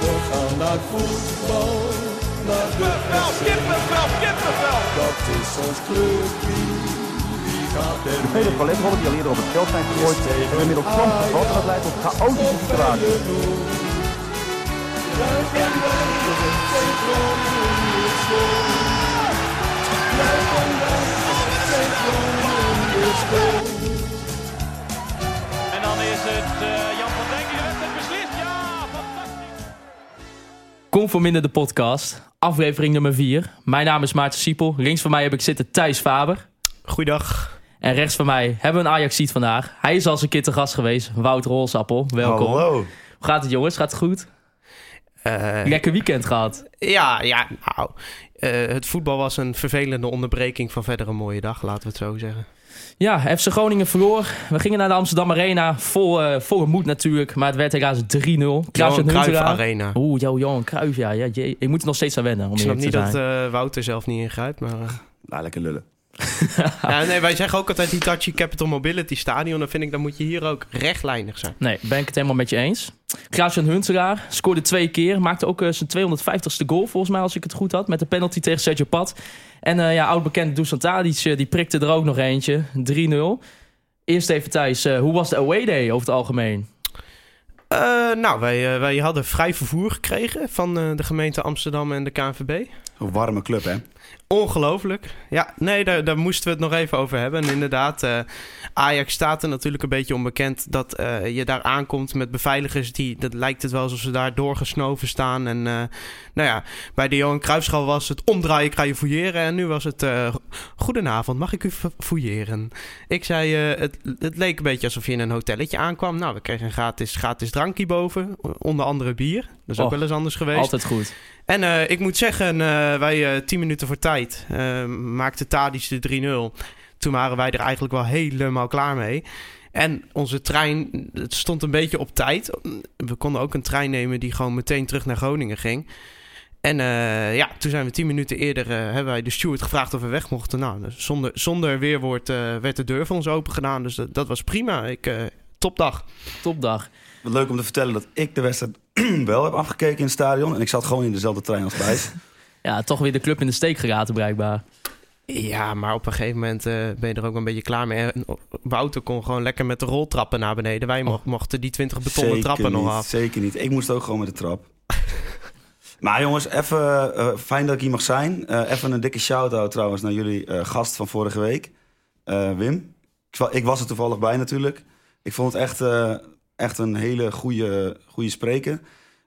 We gaan naar voetbal, naar de Kippenvel, kippenvel, kippenvel. Dat is ons clubje, De vele paletrollen die al eerder op het veld zijn gegooid, hebben inmiddels soms gevat en dat leidt tot chaotische situaties. En dan is het eh, Conforminder de podcast, aflevering nummer 4. Mijn naam is Maarten Siepel. Links van mij heb ik zitten Thijs Faber. Goeiedag. En rechts van mij hebben we een Ajax-ziet vandaag. Hij is al eens een keer te gast geweest. Wout Rolsappel, welkom. Hallo. Hoe gaat het jongens? Gaat het goed? Eh, Lekker weekend gehad. ja, ja, nou. eh, het voetbal was een vervelende onderbreking van verder een mooie dag, laten we het zo zeggen. Ja, FC Groningen verloor. We gingen naar de Amsterdam Arena. Vol, eh volle moed natuurlijk. Maar het werd helaas 3-0. Johan Cruijff Arena. Oeh, Jo- Johan Cruijff, ja. ja jee. ik moet er nog steeds aan wennen. Om Ik snap niet te dat eh, Wouter zelf niet ingrijpt, maar... eh, Nou, lekker lullen. ja, nee, wij zeggen ook altijd Hitachi Capital Mobility Stadion. Dan vind ik, dan moet je hier ook rechtlijnig zijn. Nee, ben ik het helemaal met je eens. Klaas-Jan Huntelaar scoorde twee keer. Maakte ook eh, zijn 250ste goal, volgens mij, als ik het goed had. Met de penalty tegen Sergio Pat. En eh, ja, oud-bekende Dusan Tadic, eh, die prikte er ook nog eentje. 3-0. Eerst even Thijs, hoe was de away day over het algemeen? Nou, wij, wij hadden vrij vervoer gekregen van de gemeente Amsterdam en de KNVB. Een warme club, hè? Ongelooflijk. Ja, nee, daar, daar moesten we het nog even over hebben. En inderdaad, eh, Ajax staat er natuurlijk een beetje onbekend dat eh, je daar aankomt met beveiligers die, dat lijkt het wel alsof ze daar doorgesnoven staan. En eh, nou ja, bij de Johan Cruijffschaal was het omdraaien, kan je fouilleren. En nu was het, goedenavond, mag ik u fouilleren? Ik zei, het, het leek een beetje alsof je in een hotelletje aankwam. Nou, we kregen een gratis, gratis drankje boven, onder andere bier. Dat is ook wel eens anders geweest. Altijd goed. En eh, ik moet zeggen, eh, wij eh 10 minuten voor tijd uh, maakte Tadic de 3-0. Toen waren wij er eigenlijk wel helemaal klaar mee. En onze trein, het stond een beetje op tijd. We konden ook een trein nemen die gewoon meteen terug naar Groningen ging. En uh, ja, toen zijn we tien minuten eerder, uh, hebben wij de steward gevraagd of we weg mochten. Nou, dus zonder, zonder weerwoord uh, werd de deur voor ons open gedaan. Dus dat, dat was prima. Ik, uh, topdag. Topdag. Wat leuk om te vertellen dat ik de wedstrijd wel heb afgekeken in het stadion. En ik zat gewoon in dezelfde trein als Thijs. ja, toch weer de club in de steek geraten blijkbaar. Ja, maar op een gegeven moment uh, ben je er ook een beetje klaar mee. En Wouter kon gewoon lekker met de roltrappen naar beneden. Wij mochten die 20 betonnen zeker trappen niet, nog af. Zeker niet. Ik moest ook gewoon met de trap. maar jongens, even uh, fijn dat ik hier mag zijn. Uh, even een dikke shout-out trouwens naar jullie uh, gast van vorige week, Wim. Ik, ik, was er toevallig bij natuurlijk. Ik vond het echt, echt een hele goede, goede spreker.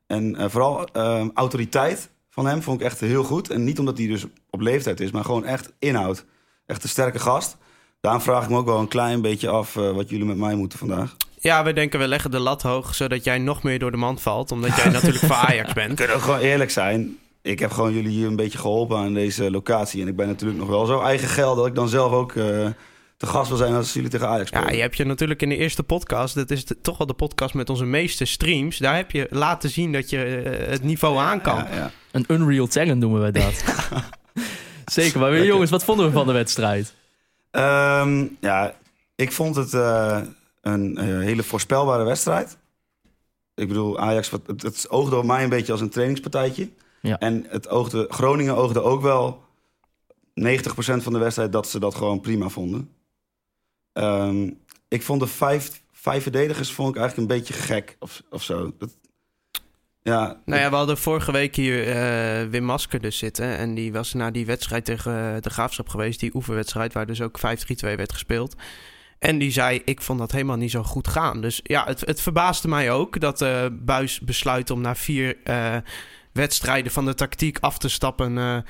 En vooral autoriteit van hem vond ik echt heel goed. En niet omdat hij dus op leeftijd is, maar gewoon echt inhoud. Echt een sterke gast. Daarom vraag ik me ook wel een klein beetje af uh, wat jullie met mij moeten vandaag. Ja, we denken we leggen de lat hoog, zodat jij nog meer door de mand valt. Omdat jij natuurlijk voor Ajax bent. We kunnen ook gewoon eerlijk zijn. Ik heb gewoon jullie hier een beetje geholpen aan deze locatie. En ik ben natuurlijk nog wel zo eigen geld dat ik dan zelf ook uh, te gast wil zijn als jullie tegen Ajax spelen. Ja, je hebt je natuurlijk in de eerste podcast, dat is de, toch wel de podcast met onze meeste streams. Daar heb je laten zien dat je uh, het niveau aan kan. Ja, ja. Een Unreal Talent noemen we dat. Zeker, maar weer, jongens, wat vonden we van de wedstrijd? Um, ja, ik vond het uh, een uh, hele voorspelbare wedstrijd. Ik bedoel, Ajax, het, het oogde op mij een beetje als een trainingspartijtje. Ja. En het oogde, Groningen oogde ook wel 90% van de wedstrijd dat ze dat gewoon prima vonden. Um, ik vond de vijf, vijf verdedigers vond ik eigenlijk een beetje gek of, of zo. Dat, ja, nou ja, we hadden vorige week hier uh, Wim Masker dus zitten. En die was na die wedstrijd tegen de Graafschap geweest. Die oefenwedstrijd waar dus ook 5-3-2 werd gespeeld. En die zei, ik vond dat helemaal niet zo goed gaan. Dus ja, het, het verbaasde mij ook dat uh, Buis besluit om na vier wedstrijden van de tactiek af te stappen...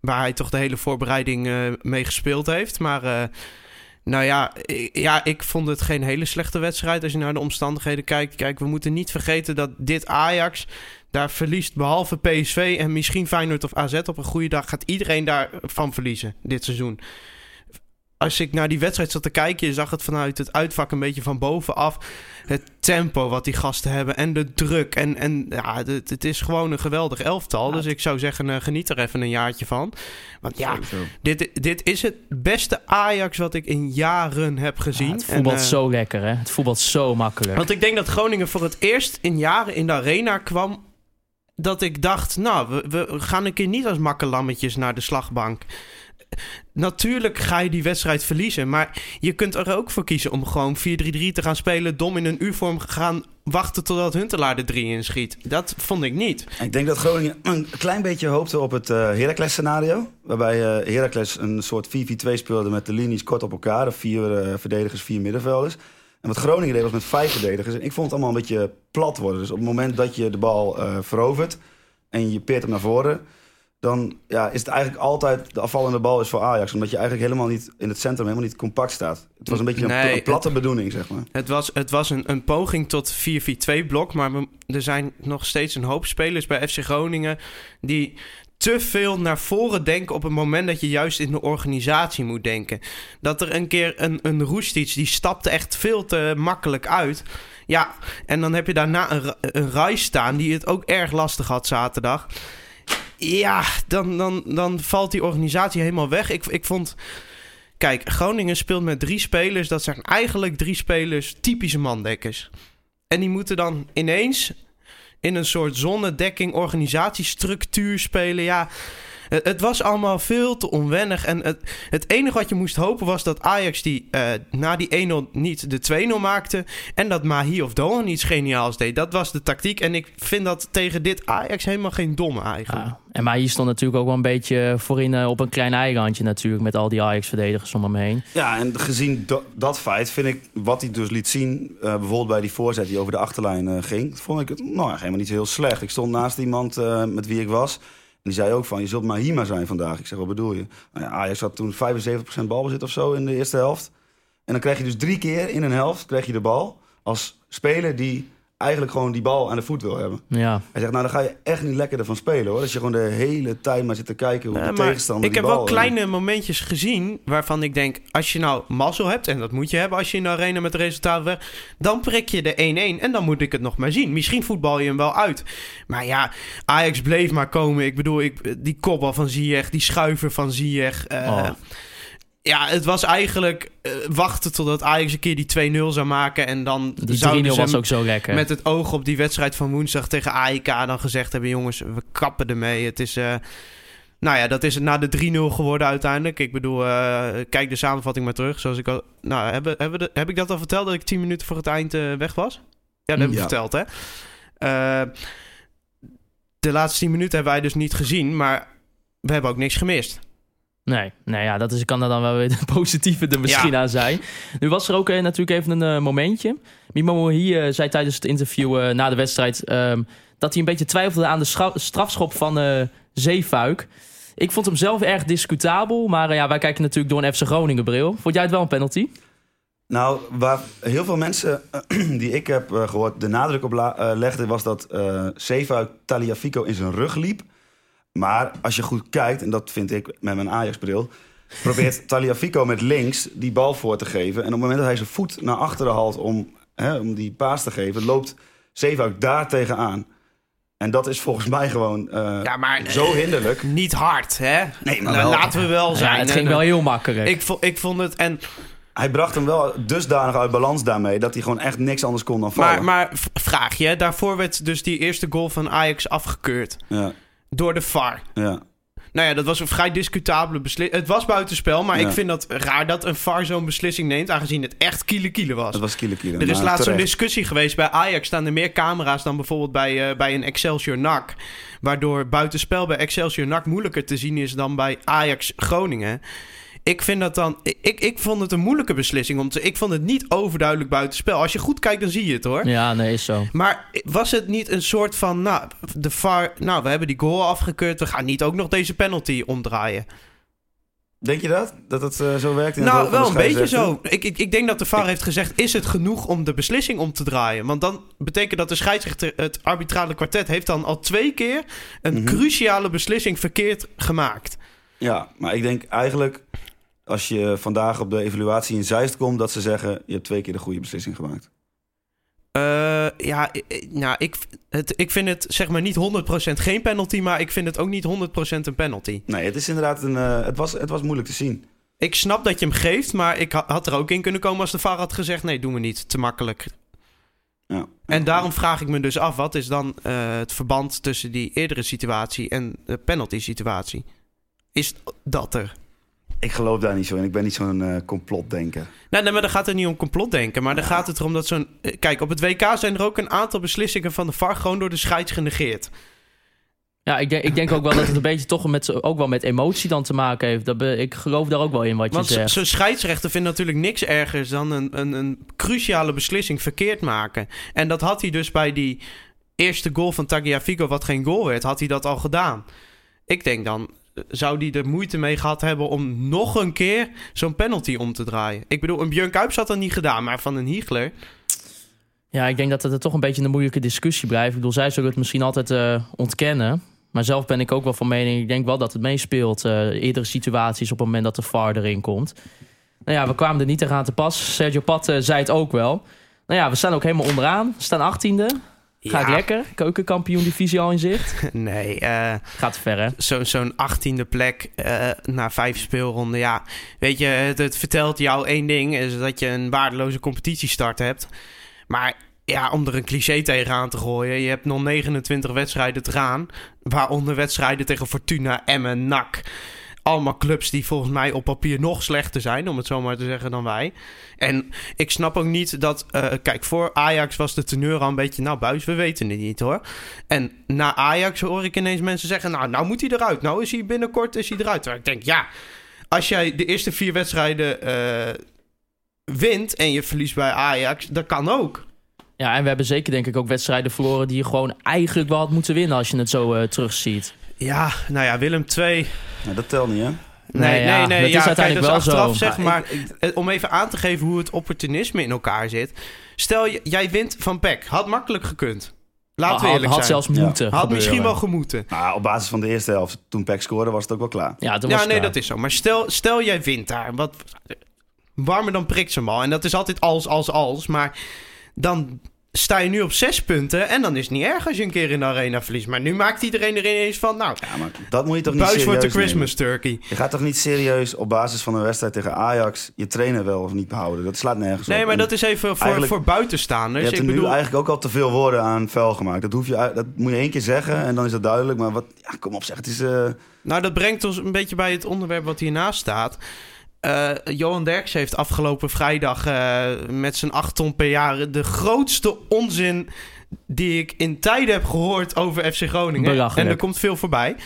Waar hij toch de hele voorbereiding mee gespeeld heeft. Maar... Nou ja ja, ik vond het geen hele slechte wedstrijd als je naar de omstandigheden kijkt. Kijk, we moeten niet vergeten dat dit Ajax daar verliest, behalve PSV en misschien Feyenoord of AZ op een goede dag, gaat iedereen daarvan verliezen dit seizoen. Als ik naar die wedstrijd zat te kijken, je zag het vanuit het uitvak een beetje van bovenaf. Het tempo wat die gasten hebben en de druk. En, en ja, het, het is gewoon een geweldig elftal. Ja. Dus ik zou zeggen, uh, geniet er even een jaartje van. Want ja, dit, dit is het beste Ajax wat ik in jaren heb gezien. Ja, het voetbalt en, uh, zo lekker, hè? Het voetbalt zo makkelijk. Want ik denk dat Groningen voor het eerst in jaren in de arena kwam dat ik dacht, nou, we, we gaan een keer niet als makkelammetjes naar de slagbank. Natuurlijk ga je die wedstrijd verliezen, maar je kunt er ook voor kiezen om gewoon 4-3-3 te gaan spelen, dom in een U-vorm gaan wachten totdat Huntelaar de 3 inschiet. Dat vond ik niet. Ik denk dat Groningen een klein beetje hoopte op het eh Heracles scenario. Waarbij eh Heracles een soort 4-4-2 speelde met de linies kort op elkaar. Vier eh, verdedigers, vier middenvelders. En wat Groningen deed was met vijf verdedigers. En ik vond het allemaal een beetje plat worden. Dus op het moment dat je de bal verovert en je peert hem naar voren... dan ja, is het eigenlijk altijd de afvallende bal is voor Ajax. Omdat je eigenlijk helemaal niet in het centrum helemaal niet compact staat. Het was een beetje een, Nee, een platte bedoeling, zeg maar. Het was, het was een, een poging tot 4-4-2-blok, maar we- er zijn nog steeds een hoop spelers bij FC Groningen die te veel naar voren denken op het moment dat je juist in de organisatie moet denken. Dat er een keer een, een Roestic, die stapte echt veel te makkelijk uit. Ja, en dan heb je daarna een, een Rai staan die het ook erg lastig had zaterdag. Ja, dan, dan, dan valt die organisatie helemaal weg. Ik, ik vond... Kijk, Groningen speelt met drie spelers. Dat zijn eigenlijk drie spelers typische mandekkers. En die moeten dan ineens in een soort zonnedekking organisatiestructuur spelen. Ja, het, het was allemaal veel te onwennig. En het, het enige wat je moest hopen was dat Ajax die, eh, na die 1-0 niet de 2-0 maakte. En dat Mahi of Doan iets geniaals deed. Dat was de tactiek. En ik vind dat tegen dit Ajax helemaal geen domme eigenlijk. Ja. En maar hier stond natuurlijk ook wel een beetje voorin eh, op een klein eilandje natuurlijk. Met al die Ajax-verdedigers om hem heen. Ja, en gezien dat, dat feit vind ik wat hij dus liet zien, eh, bijvoorbeeld bij die voorzet die over de achterlijn ging, vond ik het nou, ja, helemaal niet zo heel slecht. Ik stond naast iemand eh, met wie ik was. Die zei ook van, je zult Mahima zijn vandaag. Ik zeg, wat bedoel je? Nou ja, Ajax had toen 75% balbezit of zo in de eerste helft. En dan krijg je dus drie keer in een helft krijg je de bal als speler die eigenlijk gewoon die bal aan de voet wil hebben. Ja, Hij zegt, nou dan ga je echt niet lekker ervan spelen hoor. Als je gewoon de hele tijd maar zit te kijken hoe Ja, de tegenstander ik heb wel eh, kleine momentjes gezien waarvan ik denk... als je nou mazzel hebt, en dat moet je hebben als je in de arena met de resultaten weg... dan prik je de 1-1 en dan moet ik het nog maar zien. Misschien voetbal je hem wel uit. Maar ja, Ajax bleef maar komen. Ik bedoel, ik, die kopbal van Ziyech, die schuiver van Ziyech... eh, Oh. Ja, het was eigenlijk eh, wachten totdat Ajax een keer die 2-0 zou maken... en dan die 3-0 zouden ze was ook zo lekker. met het oog op die wedstrijd van woensdag tegen AEK dan gezegd hebben: jongens, we kappen ermee. Het is. eh, nou ja, dat is het na de 3-0 geworden uiteindelijk. Ik bedoel, eh, kijk de samenvatting maar terug. Zoals ik al. Nou, hebben, hebben de- heb ik dat al verteld dat ik 10 minuten voor het eind weg was? Ja, dat heb ik Ja. verteld, hè? Eh, de laatste 10 minuten hebben wij dus niet gezien, maar we hebben ook niks gemist. Nee, nou ja, dat is, kan er dan wel weer de positieve er misschien Ja. aan zijn. Nu was er ook eh, natuurlijk even een eh, momentje. Mimo Mohi eh, zei tijdens het interview eh, na de wedstrijd... ehm, dat hij een beetje twijfelde aan de strafschop van eh Zeefuik. Ik vond hem zelf erg discutabel. Maar ja, wij kijken natuurlijk door een FC Groningen bril. Vond jij het wel een penalty? Nou, waar heel veel mensen die ik heb eh, gehoord de nadruk op legden... was dat eh Zeefuik Taliafico in zijn rug liep. Maar als je goed kijkt, en dat vind ik met mijn Ajax-bril... probeert Taliafico met links die bal voor te geven. En op het moment dat hij zijn voet naar achteren haalt om, hè, om die paas te geven... loopt Zeefuik daar tegenaan. En dat is volgens mij gewoon eh, Ja, maar, zo eh, hinderlijk. Niet hard, hè? Nee, maar Nou, wel. Laten we wel zijn. Ja, het ging wel heel makkelijk. Ik, vo- ik vond het. En Hij bracht hem wel dusdanig uit balans daarmee... dat hij gewoon echt niks anders kon dan vallen. Maar, maar vraag je, daarvoor werd dus die eerste goal van Ajax afgekeurd Ja, door de VAR. ja. Nou ja, dat was een vrij discutabele beslissing. Het was buitenspel, maar Ja. ik vind dat raar dat een VAR zo'n beslissing neemt, aangezien het echt kiele kiele was. Het was kiele kiele. er is laatst zo'n discussie geweest. Bij Ajax staan er meer camera's dan bijvoorbeeld bij, eh, bij een Excelsior NAC. Waardoor buitenspel bij Excelsior NAC moeilijker te zien is dan bij Ajax Groningen. Ik vind dat dan. Ik, ik vond het een moeilijke beslissing. Om te, ik vond het niet overduidelijk buitenspel. Als je goed kijkt, dan zie je het hoor. Ja, nee, is zo. Maar was het niet een soort van, nou, de VAR, nou, we hebben die goal afgekeurd, we gaan niet ook nog deze penalty omdraaien? Denk je dat? Dat het eh, zo werkt? In het nou, wel een beetje zo. Ik, ik, ik denk dat de VAR heeft gezegd, is het genoeg om de beslissing om te draaien? Want dan betekent dat de scheidsrechter, het arbitrale kwartet, heeft dan al twee keer een Mhm. cruciale beslissing verkeerd gemaakt. Ja, maar ik denk eigenlijk... als je vandaag op de evaluatie in Zeist komt... dat ze zeggen, je hebt twee keer de goede beslissing gemaakt. Eh, ja, nou, ik, het, ik vind het zeg maar niet 100% geen penalty, maar ik vind het ook niet 100% een penalty. Nee, het is inderdaad een... eh, het, was, het was moeilijk te zien. Ik snap dat je hem geeft, maar ik ha- had er ook in kunnen komen als de VAR had gezegd: nee, doen we niet. Te makkelijk. Ja. En daarom vraag ik me dus af, wat is dan eh, het verband tussen die eerdere situatie en de penalty situatie? Is dat er? Ik geloof daar niet zo in. Ik ben niet zo'n eh, complotdenker. Nee, nee, maar dan gaat het niet om complotdenken. Maar dan gaat het erom dat zo'n... eh, Kijk, op het WK zijn er ook een aantal beslissingen van de VAR gewoon door de scheids genegeerd. Ja, ik denk, ik denk ook wel dat het een beetje toch met, ook wel met emotie dan te maken heeft. Dat be- ik geloof daar ook wel in wat je Want zegt. zo'n scheidsrechter vindt natuurlijk niks ergers dan een, een, een cruciale beslissing verkeerd maken. En dat had hij dus bij die eerste goal van Tagliafico, wat geen goal werd, had hij dat al gedaan. Ik denk dan, zou hij er moeite mee gehad hebben om nog een keer zo'n penalty om te draaien? Ik bedoel, een Björn Kuips had dat niet gedaan, maar van een Hiegler... Ja, ik denk dat het toch een beetje een moeilijke discussie blijft. Ik bedoel, zij zullen het misschien altijd eh, ontkennen. Maar zelf ben ik ook wel van mening, ik denk wel dat het meespeelt. eh eerdere situaties op het moment dat de VAR erin komt. Nou ja, we kwamen er niet aan te pas. Sergio Pat eh, zei het ook wel. Nou ja, we staan ook helemaal onderaan. We staan 18e. Gaat Ja. lekker. Keukenkampioen divisie al in zicht. Nee, eh... Gaat ver, hè? zo- zo'n achttiende plek eh, na vijf speelronden. Ja, weet je, het, het vertelt jou één ding: is dat je een waardeloze competitiestart hebt. Maar ja, om er een cliché tegenaan te gooien, je hebt nog 29 wedstrijden te gaan. Waaronder wedstrijden tegen Fortuna, Emmen, NAC. Allemaal clubs die volgens mij op papier nog slechter zijn, om het zo maar te zeggen, dan wij. En ik snap ook niet dat... eh, kijk, voor Ajax was de teneur al een beetje... Nou, buis, we weten het niet, hoor. En na Ajax hoor ik ineens mensen zeggen... Nou, nou moet hij eruit. Nou is hij binnenkort is hij eruit. Terwijl ik denk, ja... Als jij de eerste vier wedstrijden eh, wint en je verliest bij Ajax... Dat kan ook. Ja, en we hebben zeker denk ik ook wedstrijden verloren... die je gewoon eigenlijk wel had moeten winnen als je het zo eh terugziet. Ja, nou ja, Willem 2... Nou, dat telt niet, hè? Nee, nee, ja, nee. dat ja, is uiteindelijk kijk, dat wel achteraf zo. zeg Maar maar... ik- ik- eh, om even aan te geven hoe het opportunisme in elkaar zit. Stel, jij wint van PEC. Had makkelijk gekund. Laten we had, eerlijk had zijn. zelfs Ja. moeten Had gebeuren. misschien wel gemoeten. Nou, op basis van de eerste helft, toen Peck scoorde, was het ook wel klaar. Ja, toen was nee, klaar. dat is zo. Maar stel, stel jij wint daar. Wat, warmer dan prikt ze hem al. En dat is altijd als, als, als. Maar dan sta je nu op zes punten. En dan is het niet erg als je een keer in de arena verliest. Maar nu maakt iedereen er ineens van... Nou, Ja, maar dat moet je toch niet buis serieus wordt de nemen? Christmas turkey. Je gaat toch niet serieus op basis van een wedstrijd tegen Ajax je trainer wel of niet behouden? Dat slaat nergens op. Nee, maar En dat is even voor, voor buitenstaanders. Je hebt er nu eigenlijk ook al te veel woorden aan vuil gemaakt. Dat, hoef je, dat moet je één keer zeggen en dan is dat duidelijk. Maar wat, ja, kom op zeg, het is... eh, Nou, dat brengt ons een beetje bij het onderwerp wat hiernaast staat. Eh, Johan Derks heeft afgelopen vrijdag eh, met zijn 8 ton per jaar de grootste onzin die ik in tijden heb gehoord over FC Groningen. Belachelijk. En er komt veel voorbij.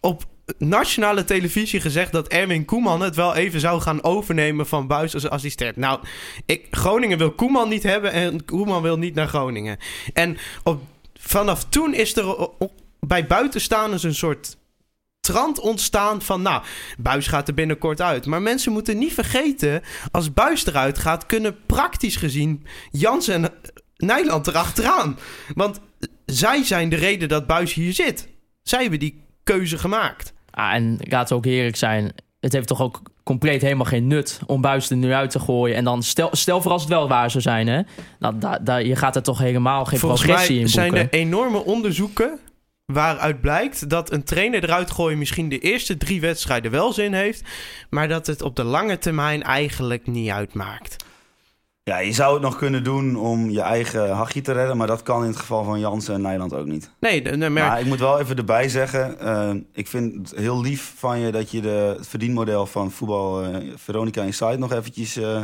Op nationale televisie gezegd dat Erwin Koeman het wel even zou gaan overnemen van Buis als assistent. Nou, ik, Groningen wil Koeman niet hebben en Koeman wil niet naar Groningen. En op, vanaf toen is er bij buitenstaanders een soort trant ontstaan van... nou, Buis gaat er binnenkort uit. Maar mensen moeten niet vergeten... als Buis eruit gaat... kunnen praktisch gezien Jans en Nijland erachteraan. Want zij zijn de reden dat Buis hier zit. Zij hebben die keuze gemaakt. Ah, en laten we ook eerlijk zijn. Het heeft toch ook compleet helemaal geen nut om Buis er nu uit te gooien. En dan stel, stel voor als het wel waar zou zijn. Hè? Nou, da, da- je gaat er toch helemaal geen Volgens progressie mij in zijn boeken. er enorme onderzoeken... waaruit blijkt dat een trainer eruit gooien... misschien de eerste drie wedstrijden wel zin heeft... maar dat het op de lange termijn eigenlijk niet uitmaakt. ja, je zou het nog kunnen doen om je eigen hachje te redden. Maar dat kan in het geval van Jansen en Nijland ook niet. Nee, nee, maar... Maar ik moet wel even erbij zeggen. eh, ik vind het heel lief van je dat je de, het verdienmodel van voetbal eh, Veronica Inside nog eventjes eh,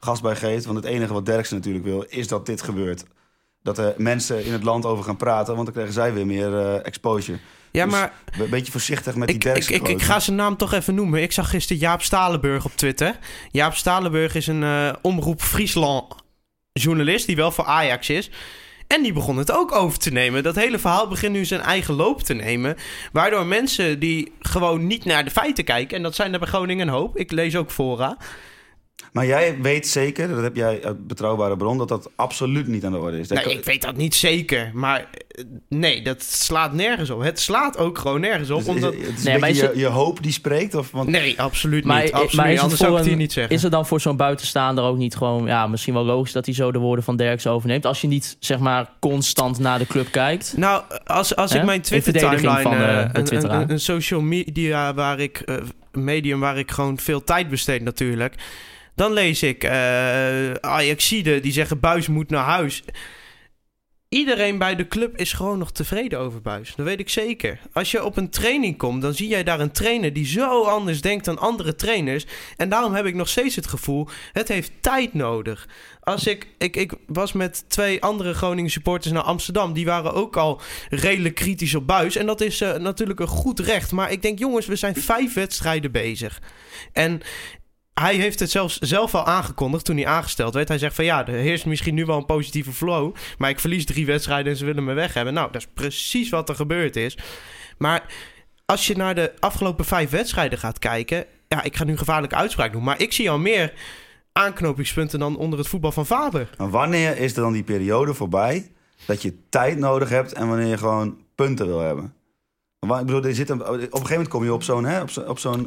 gas bij geeft. Want het enige wat Derksen natuurlijk wil, is dat dit gebeurt. Dat er mensen in het land over gaan praten, want dan krijgen zij weer meer eh, exposure. ja, dus- maar... Een beetje voorzichtig met die Ik, ik, Derksen. ik, ik ga zijn naam toch even noemen. Ik zag gisteren Jaap Stalenburg op Twitter. Jaap Stalenburg is een eh, omroep Friesland journalist die wel voor Ajax is. En die begon het ook over te nemen. Dat hele verhaal begint nu zijn eigen loop te nemen. Waardoor mensen die gewoon niet naar de feiten kijken... en dat zijn er bij Groningen een hoop. Ik lees ook fora. Maar jij weet zeker, dat heb jij uit betrouwbare bron, dat dat absoluut niet aan de orde is. Nee, ik weet dat niet zeker. Maar nee, dat slaat nergens op. Het slaat ook gewoon nergens op. dus is- omdat... het is Nee, maar is je, je hoop die spreekt? Of, want, Nee, absoluut Maar- niet. maar Absoluut. is het Anders zou ik het hier niet zeggen. Is het dan voor zo'n buitenstaander ook niet gewoon... Ja, misschien wel logisch dat hij zo de woorden van Derks overneemt. Als je niet, zeg maar, constant naar de club kijkt. Nou, als, als ik mijn In Twitter-timeline... eh, een, twitteraar. een, een social media waar ik... eh, een medium waar ik gewoon veel tijd besteed natuurlijk... Dan lees ik eh Ajaxide die zeggen Buis moet naar huis. Iedereen bij de club is gewoon nog tevreden over Buis. Dat weet ik zeker. Als je op een training komt, dan zie jij daar een trainer die zo anders denkt dan andere trainers. En daarom heb ik nog steeds het gevoel, het heeft tijd nodig. Als ik, ik, ik was met twee andere Groningen supporters naar Amsterdam. Die waren ook al redelijk kritisch op Buis. En dat is eh, natuurlijk een goed recht. Maar ik denk, jongens, we zijn vijf wedstrijden bezig. En hij heeft het zelfs zelf al aangekondigd toen hij aangesteld werd. Hij zegt van ja, er heerst misschien nu wel een positieve flow. Maar ik verlies drie wedstrijden en ze willen me weg hebben. Nou, dat is precies wat er gebeurd is. Maar als je naar de afgelopen vijf wedstrijden gaat kijken. Ja, ik ga nu gevaarlijke uitspraak doen. Maar ik zie al meer aanknopingspunten dan onder het voetbal van vader. Maar wanneer is er dan die periode voorbij dat je tijd nodig hebt en wanneer je gewoon punten wil hebben? Ik bedoel, er zit een, op een gegeven moment kom je op zo'n... Op zo'n op zo'n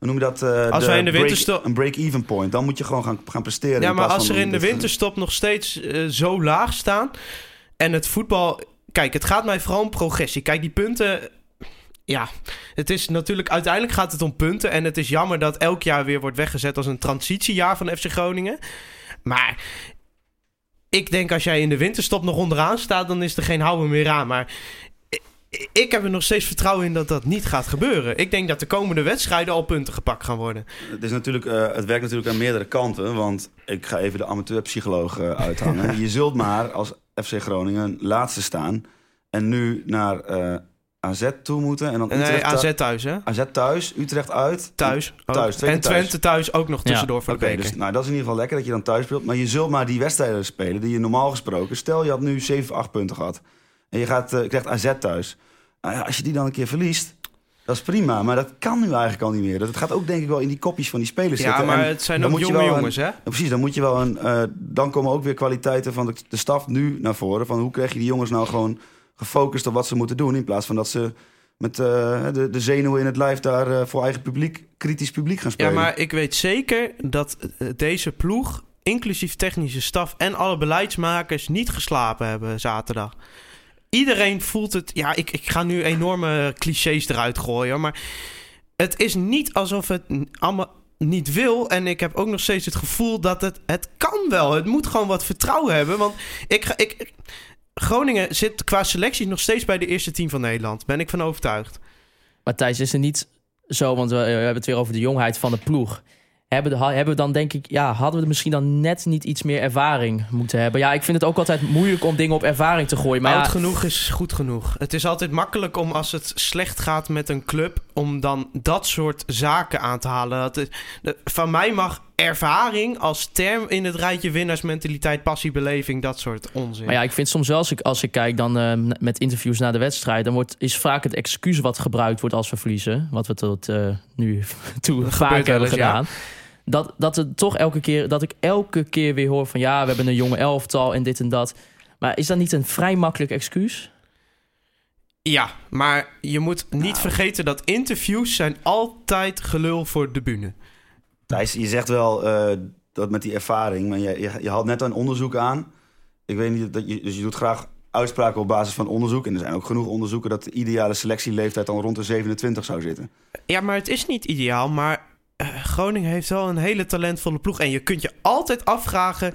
eh, noem je dat? eh, Als wij in de winterstop- Een break-even point. Dan moet je gewoon gaan, gaan presteren. Ja, maar als er in de dit- winterstop nog steeds eh, zo laag staan en het voetbal. Kijk, het gaat mij vooral om progressie. Kijk, die punten. Ja, het is natuurlijk. Uiteindelijk gaat het om punten. En het is jammer dat elk jaar weer wordt weggezet als een transitiejaar van FC Groningen. Maar ik denk als jij in de winterstop nog onderaan staat, dan is er geen houden meer aan. Maar ik, heb er nog steeds vertrouwen in dat dat niet gaat gebeuren. Ik denk dat de komende wedstrijden al punten gepakt gaan worden. Het, is natuurlijk, eh, het werkt natuurlijk aan meerdere kanten. Want ik ga even de amateurpsycholoog eh, uithangen. je zult maar als FC Groningen laatste staan. En nu naar eh, AZ toe moeten. En dan Nee, Utrecht, AZ thuis, hè? AZ thuis, Utrecht uit. Thuis. Thuis, en thuis. Twente thuis ook nog tussendoor voor Oké, de beker. dus nou, dat is in ieder geval lekker dat je dan thuis speelt. Maar je zult maar die wedstrijden spelen die je normaal gesproken... Stel, je had nu 7, 8 punten gehad. En je gaat, eh, krijgt AZ thuis. Nou ja, als je die dan een keer verliest... Dat is prima, maar dat kan nu eigenlijk al niet meer. Dat gaat ook denk ik wel in die kopjes van die spelers ja, zitten. maar En het zijn ook jonge een- jongens, hè? ja, precies, dan moet je wel een. eh, dan komen ook weer kwaliteiten van de, de staf nu naar voren. Van hoe krijg je die jongens nou gewoon gefocust op wat ze moeten doen. In plaats van dat ze met eh, de, de zenuwen in het lijf daar eh, voor eigen publiek, kritisch publiek gaan Ja, spelen. maar ik weet zeker dat deze ploeg, inclusief technische staf en alle beleidsmakers, niet geslapen hebben zaterdag. Iedereen voelt het. Ja, ik, ik ga nu enorme clichés eruit gooien, maar het is niet alsof het allemaal niet wil. En ik heb ook nog steeds het gevoel dat het, het kan wel. Het moet gewoon wat vertrouwen hebben. Want ik, ga- ik, Groningen zit qua selectie nog steeds bij de eerste team van Nederland. Ben ik van overtuigd. Maar Thijs, is het niet zo, want we, we hebben het weer over de jongheid van de ploeg. Hebben, we dan denk ik, ja, hadden we misschien dan net niet iets meer ervaring moeten hebben? Ja, ik vind het ook altijd moeilijk om dingen op ervaring te gooien. Maar Oud ja, genoeg is goed genoeg. Het is altijd makkelijk om als het slecht gaat met een club... om dan dat soort zaken aan te halen. Dat is, van mij mag ervaring als term in het rijtje winnaarsmentaliteit, passie, beleving... dat soort onzin. maar ja, ik vind soms wel, als ik, als ik kijk dan eh, met interviews na de wedstrijd... dan wordt, is vaak het excuus wat gebruikt wordt als we verliezen. Wat we tot eh, nu toe Dat vaak hebben ja. Dat, dat, het toch elke keer, dat ik elke keer weer hoor van... ja, we hebben een jonge elftal en dit en dat. Maar is dat niet een vrij makkelijk excuus? Ja, maar je moet niet vergeten dat interviews zijn altijd gelul voor de bühne. Thijs, je zegt wel eh, dat met die ervaring, maar je, je, je haalt net een onderzoek aan. Ik weet niet, dat je, dus je doet graag uitspraken op basis van onderzoek. En er zijn ook genoeg onderzoeken dat de ideale selectieleeftijd dan rond de 27 zou zitten. Ja, maar het is niet ideaal. Maar eh, Groningen heeft wel een hele talentvolle ploeg. En je kunt je altijd afvragen...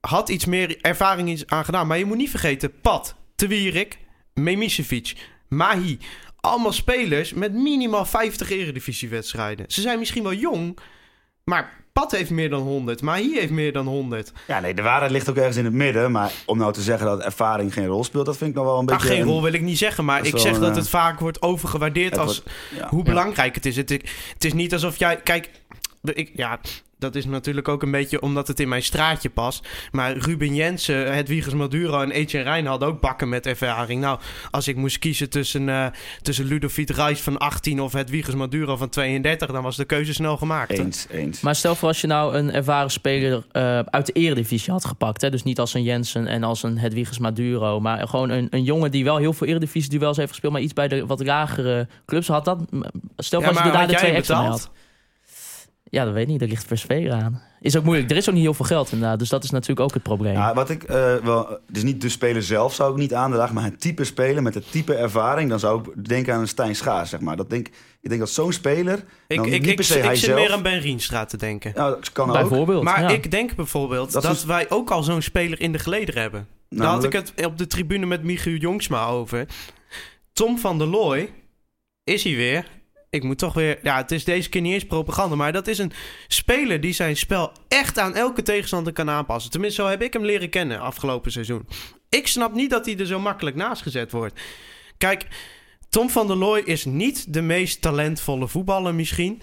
had iets meer ervaring aan gedaan. Maar je moet niet vergeten... Pat, Te Wierik, Memisevic, Mahi... allemaal spelers met minimaal 50 eredivisiewedstrijden. Ze zijn misschien wel jong... maar Pat heeft meer dan 100. Mahi heeft meer dan 100. Ja, nee, de waarheid ligt ook ergens in het midden. Maar om nou te zeggen dat ervaring geen rol speelt, dat vind ik nog wel een Nou, beetje... geen een- rol wil ik niet zeggen, maar ik zeg een, dat eh, het vaak wordt overgewaardeerd als wordt- ja. hoe Ja. belangrijk het is. Het, is- het is niet alsof jij. Kijk, ik, ja, dat is natuurlijk ook een beetje omdat het in mijn straatje past. Maar Ruben Jensen, Hedwiges Maduro en Etienne Rijn hadden ook bakken met ervaring. Nou, als ik moest kiezen tussen, eh tussen Ludovic Reis van 18 of Hedwiges Maduro van 32, dan was de keuze snel gemaakt. hè? Eens, eens. Maar stel voor als je nou een ervaren speler eh, uit de eredivisie had gepakt. Hè? Dus niet als een Jensen en als een Hedwiges Maduro. Maar gewoon een, een jongen die wel heel veel eredivisie duels heeft gespeeld. Maar iets bij de wat lagere clubs had dat. Stel voor Ja, als je daar de twee extra betaald? had. Ja, dat weet ik niet. Er ligt PSV aan. Is ook moeilijk. Er is ook niet heel veel geld inderdaad. Dus dat is natuurlijk ook het probleem. Ja, wat ik eh, wel, dus niet de speler zelf zou ik niet aandragen, maar het type speler met het type ervaring, dan zou ik denken aan een Stijn Schaars, zeg maar. Dat denk, ik denk dat zo'n speler, Ik, dan ik, niet ik, per se ik hij zit zelf, meer aan Ben Rienstra te denken. Dat kan ook. Bijvoorbeeld. Maar ja. ik denk bijvoorbeeld Dat dat, is- wij ook al zo'n speler in de geleden hebben. Daar had ik het op de tribune met Michiel Jongsma over. Tom van der Looy is hij weer. Ik moet toch weer... Ja, het is deze keer niet eens propaganda. Maar dat is een speler die zijn spel echt aan elke tegenstander kan aanpassen. Tenminste, zo heb ik hem leren kennen afgelopen seizoen. Ik snap niet dat hij er zo makkelijk naast gezet wordt. Kijk, Tom van der Looy is niet de meest talentvolle voetballer misschien.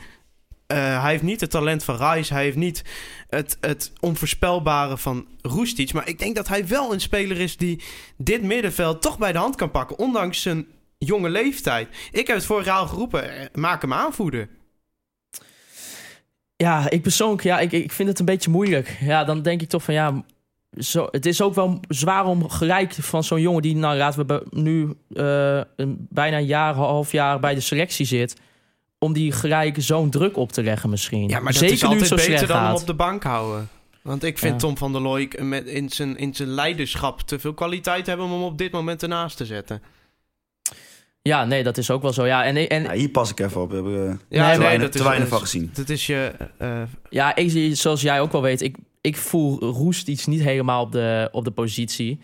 Eh, hij heeft niet het talent van Rice. Hij heeft niet het, het onvoorspelbare van Roestic. Maar ik denk dat hij wel een speler is die dit middenveld toch bij de hand kan pakken. Ondanks zijn jonge leeftijd. Ik heb het vorig jaar al geroepen. eh, Maak hem aanvoerder. Ja, ik persoonlijk, ja, ik, ik vind het een beetje moeilijk. Ja, dan denk ik toch van ja, zo, het is ook wel zwaar om gelijk van zo'n jongen die, nou laten we nu eh, een, bijna een jaar, half jaar bij de selectie zit, om die gelijk zo'n druk op te leggen misschien. Ja, maar dat Zeker is nu het altijd beter dan hem op de bank houden. Want ik vind Ja. Tom van der met, in, zijn, in zijn leiderschap te veel kwaliteit hebben om hem op dit moment ernaast te zetten. Ja, nee, dat is ook wel zo. Ja, en, en Ja, hier pas ik even op. We hebben eh, Ja, te nee, weinig, dat te is- weinig dat van gezien. Dat is je... eh, Ja, ik, zie- zoals jij ook wel weet, ik, ik voel Roest iets niet helemaal op de, op de positie.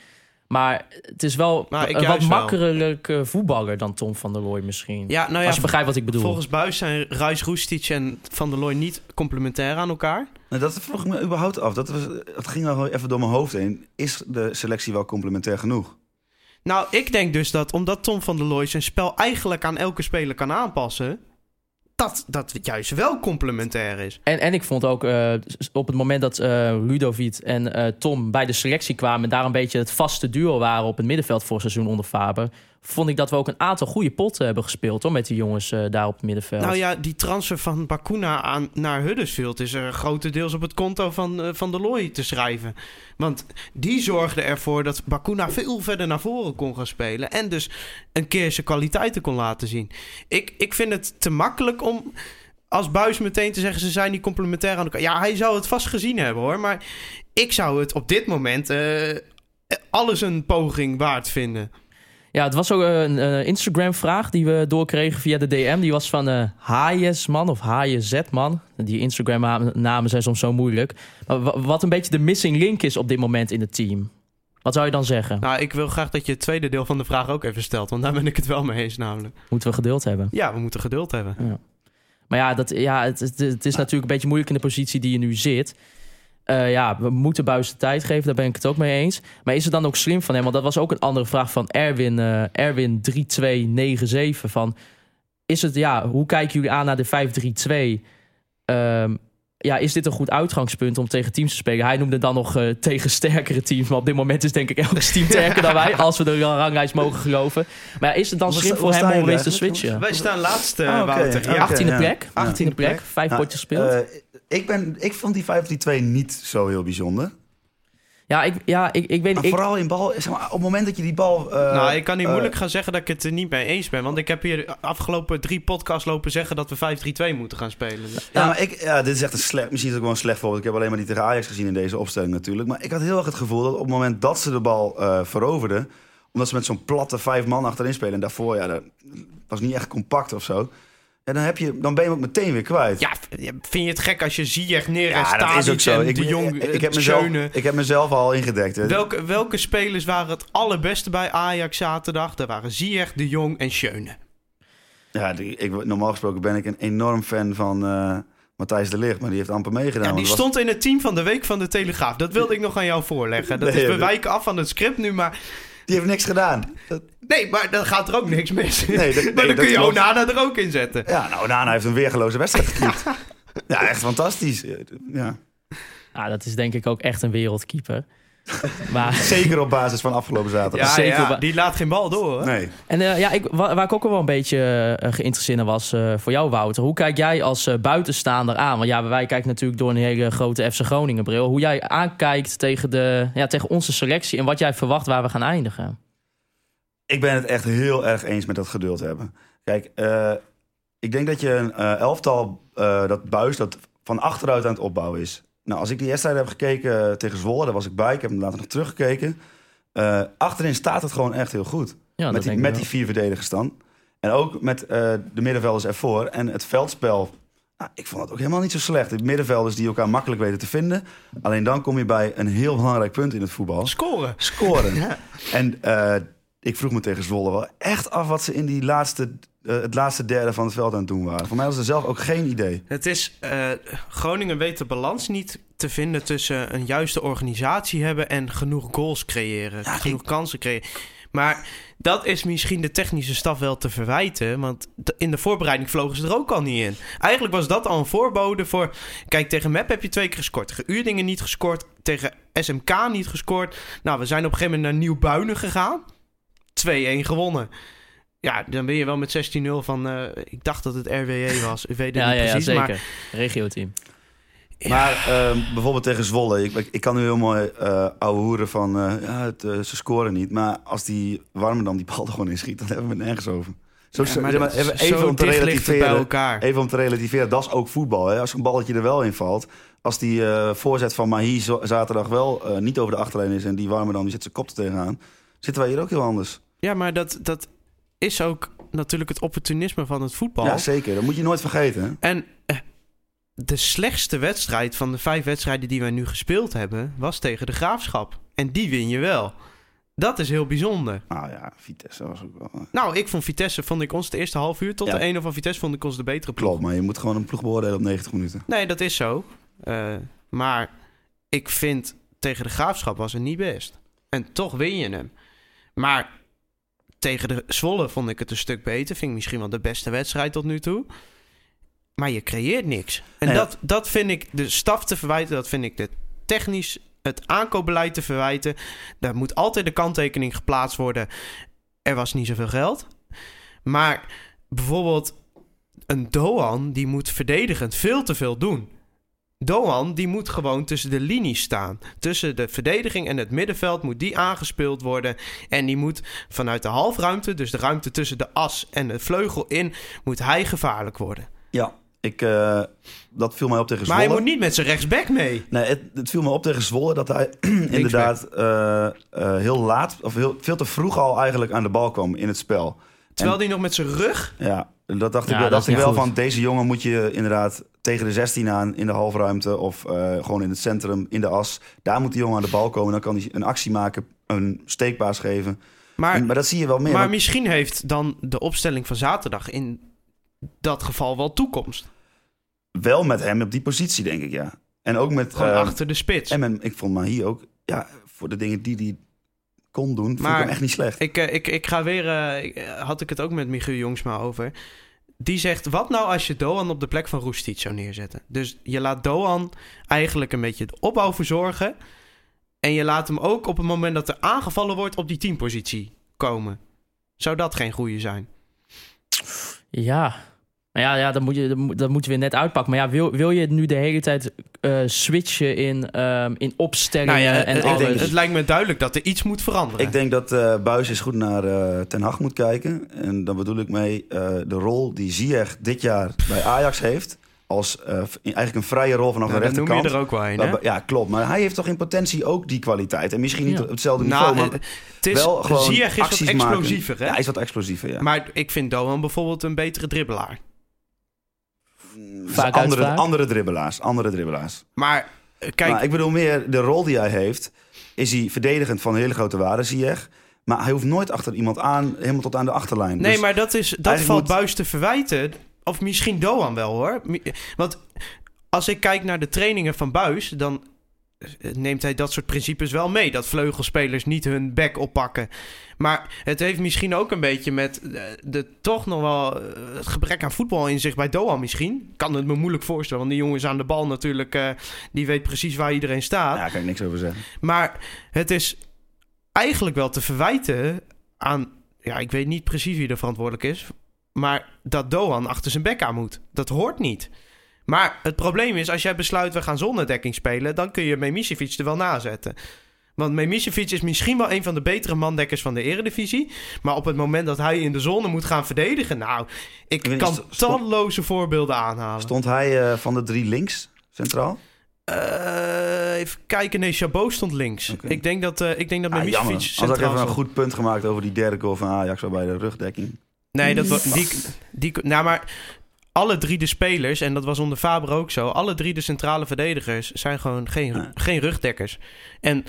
Maar het is wel Maar ik een wat juist wel. makkelijke voetballer dan Tom van der Looy misschien. ja, nou ja, Als je begrijpt wat ik bedoel. Volgens Buis zijn Ruijs Roestic en Van der Looy niet complementair aan elkaar. Nou, dat vroeg ik me überhaupt af. Dat, was, dat ging al even door mijn hoofd heen. Is de selectie wel complementair genoeg? Nou, ik denk dus dat omdat Tom van der Looy zijn spel eigenlijk aan elke speler kan aanpassen, dat dat juist wel complementair is. En, en ik vond ook eh, op het moment dat eh, Ludovic en eh, Tom bij de selectie kwamen... en daar een beetje het vaste duo waren op het middenveld voor seizoen onder Faber... vond ik dat we ook een aantal goede potten hebben gespeeld hoor, met die jongens eh, daar op het middenveld. Nou ja, die transfer van Bakuna aan, naar Huddersfield is er grotendeels op het konto van eh, Van der Looy te schrijven. Want die zorgde ervoor dat Bakuna veel verder naar voren kon gaan spelen. En dus een keer zijn kwaliteiten kon laten zien. Ik, ik vind het te makkelijk om als buis meteen te zeggen ze zijn niet complementair aan elkaar. Ja, hij zou het vast gezien hebben hoor. Maar ik zou het op dit moment eh, alles een poging waard vinden. Ja, het was ook een eh, Instagram-vraag die we doorkregen via de DM. Die was van eh HJS-man of HJZ-man. Die Instagram-namen zijn soms zo moeilijk. Maar wa- wat een beetje de missing link is op dit moment in het team. Wat zou je dan zeggen? Nou, ik wil graag dat je het tweede deel van de vraag ook even stelt. Want daar ben ik het wel mee eens namelijk. Moeten we geduld hebben? Ja, we moeten geduld hebben. Maar ja, dat, ja het, het, het is natuurlijk een beetje moeilijk in de positie die je nu zit. Eh, ja, we moeten Buis de tijd geven, daar ben ik het ook mee eens. Maar is het dan ook slim van hem? Want dat was ook een andere vraag van Erwin, eh, Erwin 3297. Van, is het, ja, hoe kijken jullie aan naar de 5-3-2? Ehm, ja, is dit een goed uitgangspunt om tegen teams te spelen? Hij noemde dan nog eh, tegen sterkere teams. Maar op dit moment is denk ik elk team sterker dan wij. Als we de ranglijst mogen geloven. Maar ja, is het dan slim voor hem om eens te switchen? Wij staan laatste. Wouter. Ja. oké. 18e ja. plek. 18e plek. plek. Vijf potjes gespeeld. Ik, ben, ik vond die 5-3-2 niet zo heel bijzonder. Ja, ik, ja, ik, ik weet niet. Ik, vooral in bal, zeg maar, op het moment dat je die bal... eh, nou, ik kan niet eh, moeilijk gaan zeggen dat ik het er niet mee eens ben. Want ik heb hier de afgelopen drie podcasts lopen zeggen dat we 5-3-2 moeten gaan spelen. Dus- Ja, maar ik, ja, dit is echt een slecht, misschien is het ook wel een slecht voorbeeld. Ik heb alleen maar die tegen Ajax gezien in deze opstelling natuurlijk. Maar ik had heel erg het gevoel dat op het moment dat ze de bal eh, veroverden... omdat ze met zo'n platte vijf man achterin spelen... en daarvoor, ja, dat was niet echt compact of zo... Ja, dan, heb je, dan ben je hem ook meteen weer kwijt. Ja, vind je het gek als je Ziyech neer en Ja, dat is ook zo. Ik, de Jong, ik, eh, ik, heb mezelf, ik heb mezelf al ingedekt. hè. Welke, welke spelers waren het allerbeste bij Ajax zaterdag? Er waren Ziyech, de Jong en Schöne. Ja, die, ik, normaal gesproken ben ik een enorm fan van eh, Matthijs de Ligt, maar die heeft amper meegedaan. Ja, die was- stond in het team van de Week van de Telegraaf. Dat wilde ik nog aan jou voorleggen. Dat Nee, is, we wijken af van het script nu, maar... Die heeft niks gedaan. Dat- Nee, maar dan gaat er ook niks mis. Nee, dat- maar nee, dan kun je klopt. Onana er ook in zetten. Ja, nou, Nana heeft een weergeloze wedstrijd gekiept. ja, echt fantastisch. Ja. ah, dat is denk ik ook echt een wereldkeeper. maar, Zeker op basis van afgelopen zaterdag. Ja, Zeker ja, ba- die laat geen bal door. Hè? Nee. en eh, ja, ik, wa- waar ik ook wel een beetje eh, geïnteresseerd in was eh, voor jou, Wouter. Hoe kijk jij als eh, buitenstaander aan? Want ja, wij kijken natuurlijk door een hele grote FC Groningen bril. Hoe jij aankijkt tegen, de, ja, tegen onze selectie en wat jij verwacht waar we gaan eindigen. Ik ben het echt heel erg eens met dat geduld hebben. Kijk, eh, ik denk dat je een elftal, eh, dat buis, dat van achteruit aan het opbouwen is. Nou, als ik die wedstrijd heb gekeken tegen Zwolle, daar was ik bij. Ik heb hem later nog teruggekeken. Eh, achterin staat het gewoon echt heel goed. Ja, met die, met die vier verdedigers dan. En ook met eh, de middenvelders ervoor. En het veldspel. Nou, ik vond het ook helemaal niet zo slecht. De middenvelders die elkaar makkelijk weten te vinden. Alleen dan kom je bij een heel belangrijk punt in het voetbal. Scoren. Scoren. En eh, ik vroeg me tegen Zwolle wel echt af wat ze in die laatste, eh, het laatste derde van het veld aan het doen waren. Voor mij was er zelf ook geen idee. Het is, eh, Groningen weet de balans niet te vinden tussen een juiste organisatie hebben en genoeg goals creëren. genoeg kansen creëren. Maar dat is misschien de technische staf wel te verwijten. Want in de voorbereiding vlogen ze er ook al niet in. Eigenlijk was dat al een voorbode voor... Kijk, tegen MEP heb je twee keer gescoord. Tegen Uerdingen niet gescoord. Tegen SMK niet gescoord. Nou, we zijn op een gegeven moment naar Nieuw-Buinen gegaan. 2-1 gewonnen. Ja, dan ben je wel met 16-0 van... eh, ik dacht dat het RWE was. Ik weet het Ja, niet ja, ja, precies. zeker. maar Regio-team. Maar ehm, bijvoorbeeld tegen Zwolle. Ik, ik kan nu heel mooi eh ouwe hoeren van... eh, ja, het, ze scoren niet. Maar als die Warmerdam die bal er gewoon inschiet... dan hebben we het nergens over. Zo, Ja, maar zeg dat- even, zo even om te het bij relativeren. elkaar. Even om te relativeren, dat is ook voetbal. Hè? Als een balletje er wel in valt. Als die eh, voorzet van Mahi zaterdag wel eh, niet over de achterlijn is... en die Warmerdam die zit zijn kop er tegenaan... zitten wij hier ook heel anders. Ja, maar dat, dat is ook natuurlijk het opportunisme van het voetbal. Ja, zeker. Dat moet je nooit vergeten. en eh, de slechtste wedstrijd van de vijf wedstrijden die wij nu gespeeld hebben... was tegen de Graafschap. En die win je wel. Dat is heel bijzonder. Nou ja, Vitesse was ook wel... Nou, ik vond Vitesse, vond ik ons de eerste half uur... tot Ja. de ene van Vitesse vond ik ons de betere ploeg. Klopt, maar je moet gewoon een ploeg beoordelen op 90 minuten. Nee, dat is zo. Eh, maar ik vind tegen de Graafschap was het niet best. En toch win je hem. Maar tegen de Zwolle vond ik het een stuk beter. Vind ik misschien wel de beste wedstrijd tot nu toe. Maar je creëert niks. En Nee, dat, dat vind ik de staf te verwijten. Dat vind ik de technisch het aankoopbeleid te verwijten. Daar moet altijd de kanttekening geplaatst worden. Er was niet zoveel geld. Maar bijvoorbeeld een Doan die moet verdedigend veel te veel doen. Doan die moet gewoon tussen de linies staan. Tussen de verdediging en het middenveld moet die aangespeeld worden. En die moet vanuit de halfruimte, dus de ruimte tussen de as en de vleugel in, moet hij gevaarlijk worden. Ja, ik, eh, dat viel mij op tegen Maar Zwolle. hij moet niet met zijn rechtsback mee. Nee, het, het viel me op tegen Zwolle dat hij inderdaad eh, eh, heel laat, of heel, veel te vroeg al eigenlijk aan de bal kwam in het spel. Terwijl hij nog met zijn rug. Ja, dat dacht Ja, ik, wel- dat dacht ik wel goed. van deze jongen moet je inderdaad tegen de 16 aan in de halfruimte of eh, gewoon in het centrum, in de as. Daar moet die jongen aan de bal komen. Dan kan hij een actie maken, een steekpaas geven. Maar, maar dat zie je wel meer. maar want misschien heeft dan de opstelling van zaterdag in dat geval wel toekomst. wel met hem op die positie, denk ik, ja. En ook met... Gewoon eh, achter de spits. En ik vond Mahi ook, ja, voor de dingen die hij kon doen, vond Maar- ik hem echt niet slecht. Ik, eh, ik, ik ga weer, had ik het ook met Michiel Jongsma over. Die zegt, wat nou als je Doan op de plek van Roestic zou neerzetten? Dus je laat Doan eigenlijk een beetje de opbouw verzorgen. En je laat hem ook op het moment dat er aangevallen wordt op die teampositie komen. Zou dat geen goede zijn? Ja. Maar ja, ja dat, moet je, dat, moeten we net uitpakken. Maar ja, wil, wil je nu de hele tijd eh, switchen in, ehm, in opstellingen Nou ja, en het, alles? het, het lijkt me duidelijk dat er iets moet veranderen. Ik denk dat eh Buis eens goed naar eh, Ten Hag moet kijken. En dan bedoel ik mee eh, de rol die Ziyech dit jaar bij Ajax heeft. Als eh, eigenlijk een vrije rol vanaf Nou, de dan noem rechterkant. je er ook wel een, hè? Ja, klopt. Maar hij heeft toch in potentie ook die kwaliteit. En misschien niet Ja. op hetzelfde niveau, Nou, maar eh, het is, wel gewoon Ziyech is wat maken. explosiever, hè? Ja, hij is wat explosiever, ja. Maar ik vind Doan bijvoorbeeld een betere dribbelaar. Vaak andere, andere dribbelaars. Andere dribbelaars. Maar eh, kijk, Maar ik bedoel meer, de rol die hij heeft... is hij verdedigend van hele grote waarde, Ziyech. Maar hij hoeft nooit achter iemand aan, helemaal tot aan de achterlijn. Nee, Dus- maar dat, is, dat valt moet- Buis te verwijten. Of misschien Doan wel hoor. Mi- Want als ik kijk naar de trainingen van Buis, dan eh, neemt hij dat soort principes wel mee. Dat vleugelspelers niet hun bek oppakken. Maar het heeft misschien ook een beetje met eh, de, toch nog wel eh, het gebrek aan voetbal in zich bij Doan misschien. Ik Kan het me moeilijk voorstellen, want die jongen is aan de bal natuurlijk. eh, die weet precies waar iedereen staat. Ja, daar kan ik niks over zeggen. Maar het is eigenlijk wel te verwijten aan... Ja, ik weet niet precies wie er verantwoordelijk is. Maar dat Doan achter zijn bek aan moet. Dat hoort niet. Maar het probleem is, als jij besluit we gaan zonder dekking spelen... dan kun je Memisevic er wel nazetten. Want Memisevic is misschien wel een van de betere mandekkers van de eredivisie. Maar op het moment dat hij in de zone moet gaan verdedigen... Nou, ik kan stond- talloze voorbeelden aanhalen. Stond hij eh, van de drie links Centraal? Eh, even kijken. Nee, Chabot stond links. Ik denk dat, eh ik denk dat Ah, jammer. Als ik centraal even een goed punt gemaakt over die derde goal van Ajax bij de rugdekking. Nee, dat was, die, die, nou maar alle drie de spelers, en dat was onder Faber ook zo, alle drie de centrale verdedigers zijn gewoon geen, geen rugdekkers. En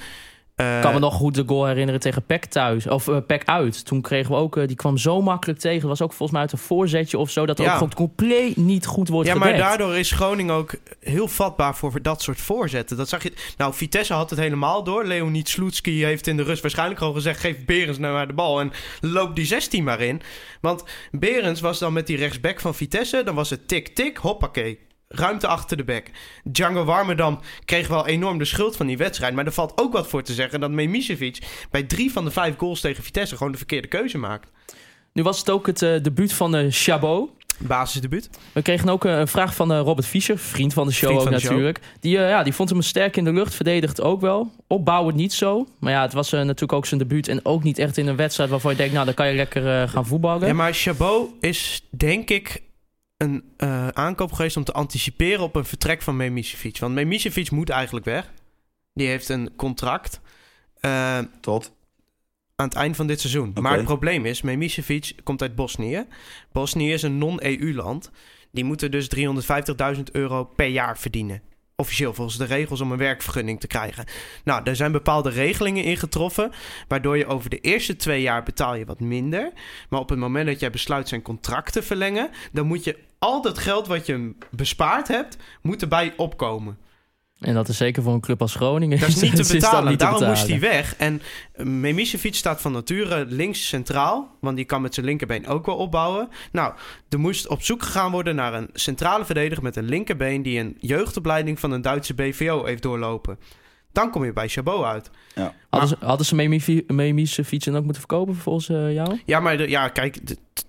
Ik kan me nog goed de goal herinneren tegen Peck thuis. Of eh Peck uit. Toen kregen we ook... eh, die kwam zo makkelijk tegen. was ook volgens mij uit een voorzetje of zo. Dat er Ja. ook gewoon compleet niet goed wordt ja, maar daardoor is Groningen ook heel vatbaar voor dat soort voorzetten. Dat zag je. Nou, Vitesse had het helemaal door. Leonid Sloetski heeft in de rust waarschijnlijk gewoon gezegd: geef Berens nou maar de bal en loop die 16 maar in. Want Berens was dan met die rechtsback van Vitesse. Dan was het tik-tik, hoppakee. Ruimte achter de bek. Django Warmerdam kreeg wel enorm de schuld van die wedstrijd. Maar er valt ook wat voor te zeggen dat Memisevic bij drie van de vijf goals tegen Vitesse gewoon de verkeerde keuze maakt. Nu was het ook het eh, debuut van eh Chabot. Basisdebuut. We kregen ook eh, een vraag van Robert Fischer, vriend van de show Vriend ook van de show. natuurlijk. Die, ja, die vond hem sterk in de lucht, verdedigd ook wel. Opbouwend niet zo. Maar ja, het was natuurlijk ook zijn debuut. En ook niet echt in een wedstrijd waarvan je denkt, nou, dan kan je lekker gaan voetballen. Ja, maar Chabot is denk ik een eh, aankoop geweest om te anticiperen op een vertrek van Memisevic. Want Memisevic moet eigenlijk weg. Die heeft een contract eh, Tot. aan het eind van dit seizoen. Maar het probleem is, Memisevic komt uit Bosnië. Bosnië is een non-EU-land. Die moeten dus 350.000 euro per jaar verdienen. Officieel volgens de regels om een werkvergunning te krijgen. Nou, er zijn bepaalde regelingen in getroffen. Waardoor je over de eerste twee jaar betaal je wat minder. Maar op het moment dat jij besluit zijn contract te verlengen. dan moet je al dat geld wat je bespaard hebt. moet erbij opkomen. En dat is zeker voor een club als Groningen. Dat is niet te betalen. niet te Daarom moest hij weg. En eh, Memisevic staat van nature links centraal. Want die kan met zijn linkerbeen ook wel opbouwen. Nou, er moest op zoek gegaan worden naar een centrale verdediger met een linkerbeen... die een jeugdopleiding van een Duitse BVO heeft doorlopen. Dan kom je bij Chabot uit. Hadden ze, hadden ze Memi- Memisevic dan ook moeten verkopen volgens eh, jou? Ja, maar de- ja, kijk,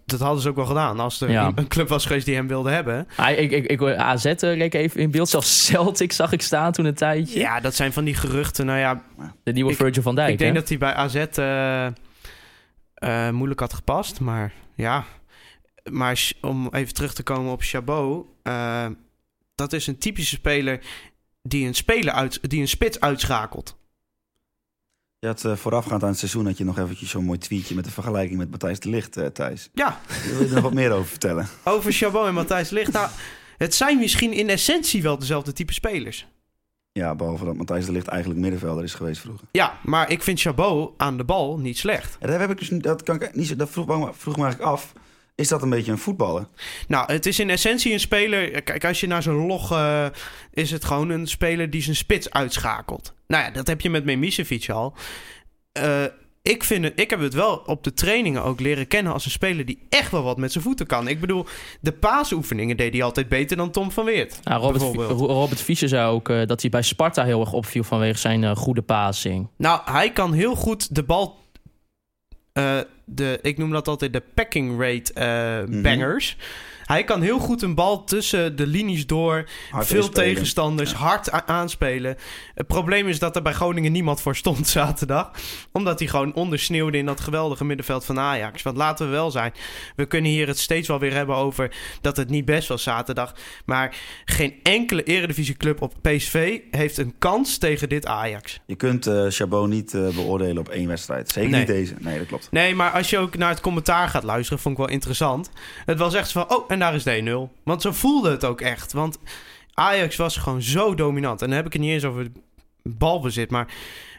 dat hadden ze ook wel gedaan. Als er Ja. een club was geweest die hem wilde hebben. Ah, ik, ik, ik, AZ eh, leek even in beeld. Zelfs Celtic zag ik staan toen een tijdje. Ja, dat zijn van die geruchten. Nou ja, De nieuwe Ik- Virgil van Dijk. ik denk hè? dat hij bij AZ eh, eh, moeilijk had gepast. Maar ja, maar om even terug te komen op Chabot. eh, dat is een typische speler die een, speler uit, die een spits uitschakelt. Je had eh, voorafgaand aan het seizoen had je nog eventjes zo'n mooi tweetje met een vergelijking met Matthijs de Ligt, eh, Thijs. Ja, Daar wil je er nog wat meer over vertellen? over Chabot en Matthijs Ligt. Nou, het zijn misschien in essentie wel dezelfde type spelers. Ja, behalve dat Matthijs de Ligt eigenlijk middenvelder is geweest vroeger. Ja, maar ik vind Chabot aan de bal niet slecht. Daar heb ik dus dat kan ik niet dat vroeg, vroeg me eigenlijk af. Is dat een beetje een voetballer? Nou, het is in essentie een speler. Kijk, als je naar zijn log. eh, is het gewoon een speler die zijn spits uitschakelt. Nou ja, dat heb je met Memisevic al. Eh, ik, vind het, ik heb het wel op de trainingen ook leren kennen als een speler die echt wel wat met zijn voeten kan. Ik bedoel, de paasoefeningen deed hij altijd beter dan Tom van Weert. Ja, Robert, Robert Fischer zei ook eh, dat hij bij Sparta heel erg opviel vanwege zijn eh, goede passing. Nou, hij kan heel goed de bal. Eh, de, ik noem dat altijd de packing rate eh, Mhm. bangers. Hij kan heel goed een bal tussen de linies door. Hard veel inspelen. tegenstanders, hard aanspelen. Het probleem is dat er bij Groningen niemand voor stond zaterdag. Omdat hij gewoon ondersneeuwde in dat geweldige middenveld van Ajax. Want laten we wel zijn, we kunnen hier het steeds wel weer hebben over dat het niet best was zaterdag. Maar geen enkele eredivisieclub op PSV heeft een kans tegen dit Ajax. Je kunt eh Chabot niet eh, beoordelen op één wedstrijd. Zeker Nee. niet deze. Nee, dat klopt. Nee, maar als je ook naar het commentaar gaat luisteren, vond ik wel interessant. Het was echt van, oh, en daar is de 1-0. Want zo voelde het ook echt. Want Ajax was gewoon zo dominant. En dan heb ik het niet eens over balbezit, maar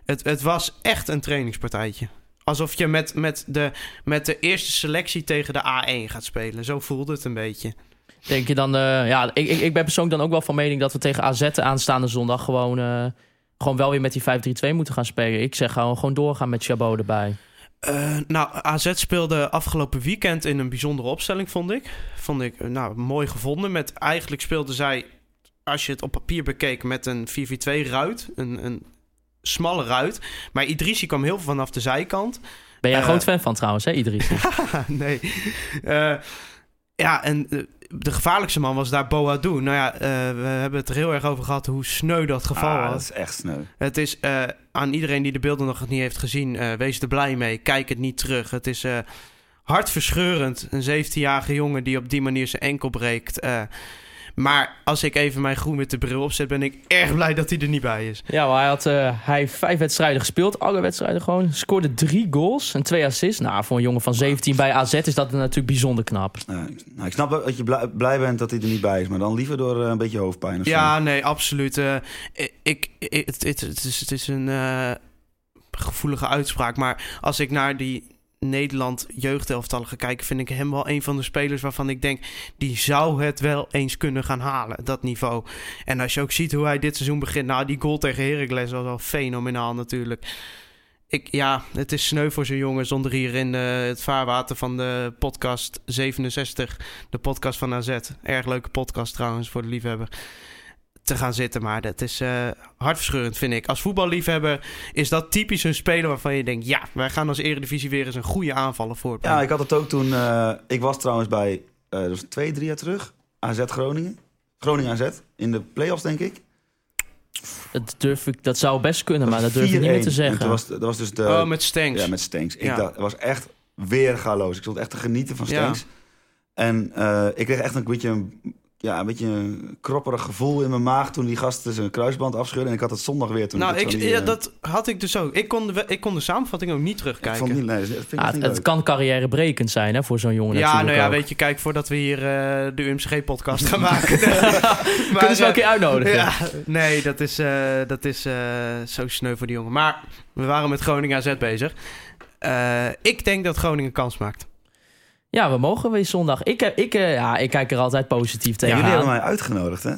het, het was echt een trainingspartijtje. Alsof je met, met, de, met de eerste selectie tegen de A1 gaat spelen. Zo voelde het een beetje. Denk je dan, eh, ja, ik, ik, ik ben persoonlijk dan ook wel van mening dat we tegen AZ aanstaande zondag gewoon, eh, gewoon wel weer met die 5-3-2 moeten gaan spelen. Ik zeg gewoon, gewoon doorgaan met Chabot erbij. Eh, nou, AZ speelde afgelopen weekend in een bijzondere opstelling, vond ik. Vond ik eh, nou, mooi gevonden. Met, eigenlijk speelden zij, als je het op papier bekeek, met een 4-4-2 ruit. Een, een smalle ruit. Maar Idrissi kwam heel veel vanaf de zijkant. Ben jij een Eh, groot fan van trouwens, hè, Idris? nee. Ja, en de gevaarlijkste man was daar Boadou. Nou ja, eh, we hebben het er heel erg over gehad hoe sneu dat geval Ah, was. dat is echt sneu. Het is eh, aan iedereen die de beelden nog niet heeft gezien, eh, wees er blij mee. Kijk het niet terug. Het is hartverscheurend. Een 17-jarige jongen die op die manier zijn enkel breekt. Maar als ik even mijn groen met de bril opzet, ben ik erg blij dat hij er niet bij is. Ja, maar hij, had, eh, hij vijf wedstrijden gespeeld. Alle wedstrijden gewoon. Scoorde drie goals en twee assists. Nou, voor een jongen van 17 bij AZ is dat natuurlijk bijzonder knap. Ja, ik- nou, ik snap wel dat je blij, blij bent dat hij er niet bij is. Maar dan liever door eh, een beetje hoofdpijn of zo. Ja, nee, absoluut. Eh, ik, ik, het, het, het is, het is een eh, gevoelige uitspraak. Maar als ik naar die Nederland jeugdelftallen ga kijken... vind ik hem wel een van de spelers waarvan ik denk... die zou het wel eens kunnen gaan halen, dat niveau. En als je ook ziet hoe hij dit seizoen begint... nou, die goal tegen Heracles was wel fenomenaal natuurlijk. Ik, ja, het is sneu voor zo'n jongen zonder hier in eh, het vaarwater van de podcast 67... de podcast van AZ. Erg leuke podcast trouwens, voor de liefhebber te gaan zitten. Maar dat is eh, hartverscheurend, vind ik. Als voetballiefhebber is dat typisch een speler waarvan je denkt... ja, wij gaan als Eredivisie weer eens een goede aanvaller voor. Ja, ik had het ook toen. eh, ik was trouwens bij. eh dat was twee, drie jaar terug. AZ Groningen. Groningen AZ. In de play-offs, denk ik. Dat, durf ik, dat zou best kunnen, maar dat durf ik niet 4-1. meer te En zeggen. toen was, dat was dus de. oh, met Stenks. Ja, met Stenks. Ik dacht, het was echt weergaloos. Ik stond echt te genieten van Ja. Stenks. En eh, ik kreeg echt een beetje een, ja, een beetje een kropperig gevoel in mijn maag toen die gast zijn kruisband afscheurde. En ik had het zondag weer toen. nou, ik, die, ja, eh, dat had ik dus ook. Ik kon de, ik kon de samenvatting ook niet ik terugkijken. vond niet, nee, dat vind ik Ja, echt het, niet het leuk. kan carrièrebrekend zijn hè, voor zo'n jongen ja, nou ja, ook. weet je, kijk, voordat we hier eh, de UMCG-podcast gaan maken. Kunnen ze wel een keer uitnodigen. Ja, nee, dat is, eh, dat is eh, zo sneu voor die jongen. Maar we waren met Groningen AZ bezig. Eh, ik denk dat Groningen kans maakt. Ja, we mogen weer zondag. Ik, heb- ik, eh, ja, ik kijk er altijd positief Ja, jullie hebben mij uitgenodigd, hè?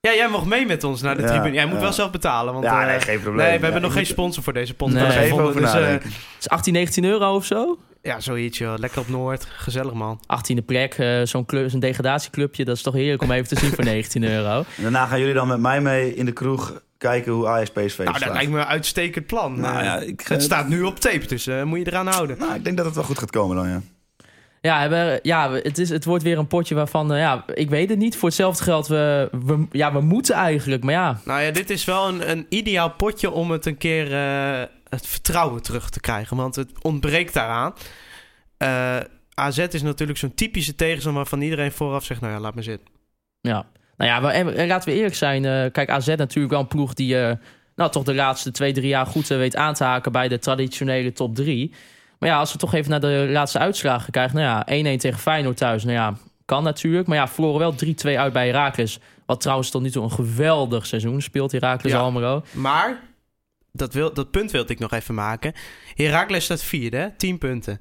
Ja, jij mocht mee met ons naar de Ja, tribune. Jij moet ja. wel zelf betalen. Want, Ja, eh, nee, geen probleem. Nee, we Ja, hebben nog ik geen moet- sponsor voor deze Nee. podcast. Daar even over dus, eh, nadenken. Het is 18, 19 euro of zo. ja, zoiets joh. Lekker op Noord. Gezellig man. 18e plek, eh, zo'n club, zo'n degradatieclubje. Dat is toch heerlijk om even te zien voor 19 euro. En daarna gaan jullie dan met mij mee in de kroeg kijken hoe Ajax PSV Nou, dat lijkt me een uitstekend plan. Nou Eh, ja, ik, het staat nu op tape, dus eh, moet je eraan houden. Nou, ik denk dat het wel goed gaat komen dan, ja. Ja, we, ja het, is, het wordt weer een potje waarvan, eh, ja, ik weet het niet. Voor hetzelfde geld, we, we, ja, we moeten eigenlijk. Maar ja, Nou ja, dit is wel een, een ideaal potje om het een keer eh, het vertrouwen terug te krijgen. Want het ontbreekt daaraan. Eh, AZ is natuurlijk zo'n typische tegenstander waarvan iedereen vooraf zegt... nou ja, laat me zitten. ja. Nou ja, en, en laten we eerlijk zijn. kijk, AZ natuurlijk wel een ploeg die nou, toch de laatste twee, drie jaar goed weet aan te haken bij de traditionele top drie. Maar ja, als we toch even naar de laatste uitslagen kijken. Nou ja, 1-1 tegen Feyenoord thuis. Nou ja, kan natuurlijk. Maar ja, verloren wel 3-2 uit bij Heracles. Wat trouwens tot nu toe een geweldig seizoen speelt, Heracles Ja. Almelo. Maar, dat, wil, dat punt wilde ik nog even maken. Heracles staat vierde, hè? 10 punten.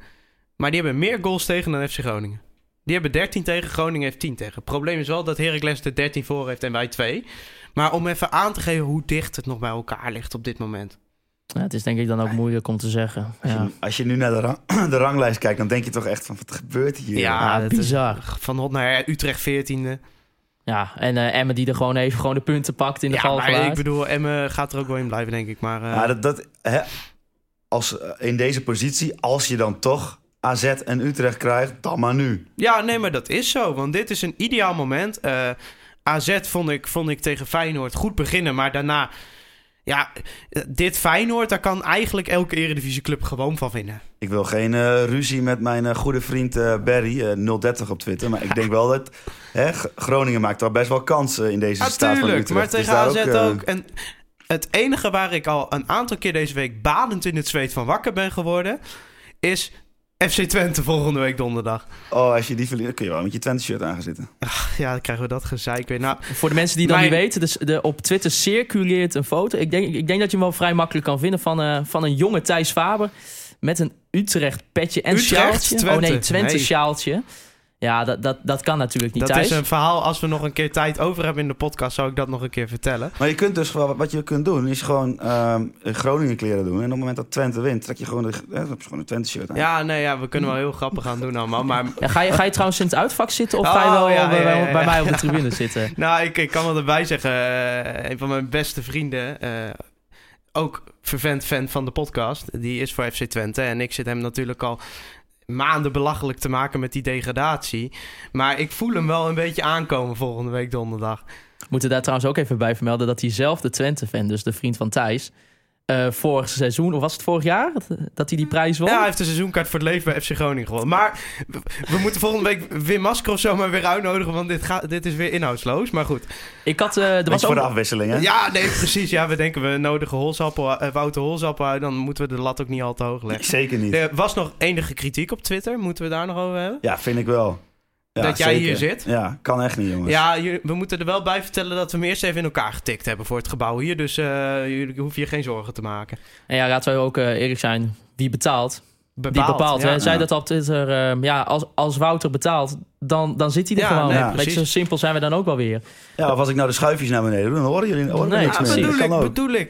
Maar die hebben meer goals tegen dan FC Groningen. Die hebben 13 tegen, Groningen heeft 10 tegen. Het probleem is wel dat Heracles er 13 voor heeft en wij 2. Maar om even aan te geven hoe dicht het nog bij elkaar ligt op dit moment. Ja, het is denk ik dan ook moeilijk om te zeggen. Als, Ja, je, als je nu naar de, rang- de ranglijst kijkt, dan denk je toch echt van, wat gebeurt hier? Ja, dat is bizar. van Hot naar Utrecht 14e. ja en eh Emmen die er gewoon even gewoon de punten pakt in de Ja, val maar ik bedoel, Emme gaat er ook wel in blijven, denk ik. Maar, eh, Ja, dat, dat, hè, als, eh, in deze positie, als je dan toch AZ en Utrecht krijgt, dan maar nu. Ja, nee, maar dat is zo. Want dit is een ideaal moment. Eh, AZ vond ik, vond ik tegen Feyenoord goed beginnen. Maar daarna... Ja, eh, dit Feyenoord, daar kan eigenlijk elke eredivisieclub gewoon van winnen. Ik wil geen eh, ruzie met mijn eh, goede vriend eh, Barry, eh 030 op Twitter. Maar ik denk wel dat hè, Groningen maakt wel best wel kansen in deze staat van Utrecht. maar Dus tegen AZ eh, ook. En het enige waar ik al een aantal keer deze week badend in het zweet van wakker ben geworden... is FC Twente volgende week donderdag. Oh, als je die verliest, kun je wel met je Twente-shirt aan gaan zitten. Ja, dan krijgen we dat gezeik weer. Nou, Voor de mensen die dat Mijn- niet weten, dus de, op Twitter circuleert een foto. Ik denk, ik denk dat je hem wel vrij makkelijk kan vinden van, eh, van een jonge Thijs Faber. Met een Utrecht petje en Utrecht? sjaaltje. Twente. Oh nee, Twente Nee. sjaaltje. Ja, dat, dat, dat kan natuurlijk niet dat is een verhaal. Als we nog een keer tijd over hebben in de podcast, zou ik dat nog een keer vertellen. Maar je kunt dus wel, wat je kunt doen, is gewoon ehm, Groningen kleren doen. En op het moment dat Twente wint, trek je gewoon, de, gewoon een Twente-shirt aan. Ja, nee, ja, we kunnen wel heel grappig gaan doen allemaal. Maar Ja, ga, je, ga je trouwens in het uitvak zitten of Oh, ga je wel ja, bij, ja, ja, ja. bij mij op de tribune zitten? nou, ik, ik kan wel erbij zeggen, eh, een van mijn beste vrienden, eh, ook vervent fan van de podcast, die is voor FC Twente. En ik zit hem natuurlijk al maanden belachelijk te maken met die degradatie. Maar ik voel hem wel een beetje aankomen volgende week donderdag. We moeten daar trouwens ook even bij vermelden dat diezelfde Twente-fan, dus de vriend van Thijs... eh, vorig seizoen, of was het vorig jaar, dat, hij die prijs won? Ja, hij heeft een seizoenkaart voor het leven bij FC Groningen gewonnen. Maar we, we moeten volgende week Wim Masker of zo maar weer uitnodigen, want dit, gaat, dit is weer inhoudsloos. Maar goed. Ik had, eh, er was voor de afwisseling, hè? Ja, nee, precies. Ja, we denken we nodigen Holzappel, eh, Wouter Holzappel uit, dan moeten we de lat ook niet al te hoog leggen. Zeker niet. Er was nog enige kritiek op Twitter, moeten we daar nog over hebben? Ja, vind ik wel. Ja, Dat jij hier zit? Ja, kan echt niet, jongens. Ja, we moeten er wel bij vertellen dat we hem eerst even in elkaar getikt hebben voor het gebouw hier. Dus eh jullie hoeven je geen zorgen te maken. en ja, laten we ook eh, eerlijk zijn, wie betaalt? die bepaalt. ja. hè? Zij Ja. dat op Twitter, eh, ja, als, als Wouter betaalt, dan, dan zit hij er Ja, gewoon. nee, Weet je, precies. zo simpel zijn we dan ook wel weer. Ja, of als ik nou de schuifjes naar beneden doe, dan horen jullie horen Nee, niks Ja, meer. bedoel Dat ik, bedoel ik.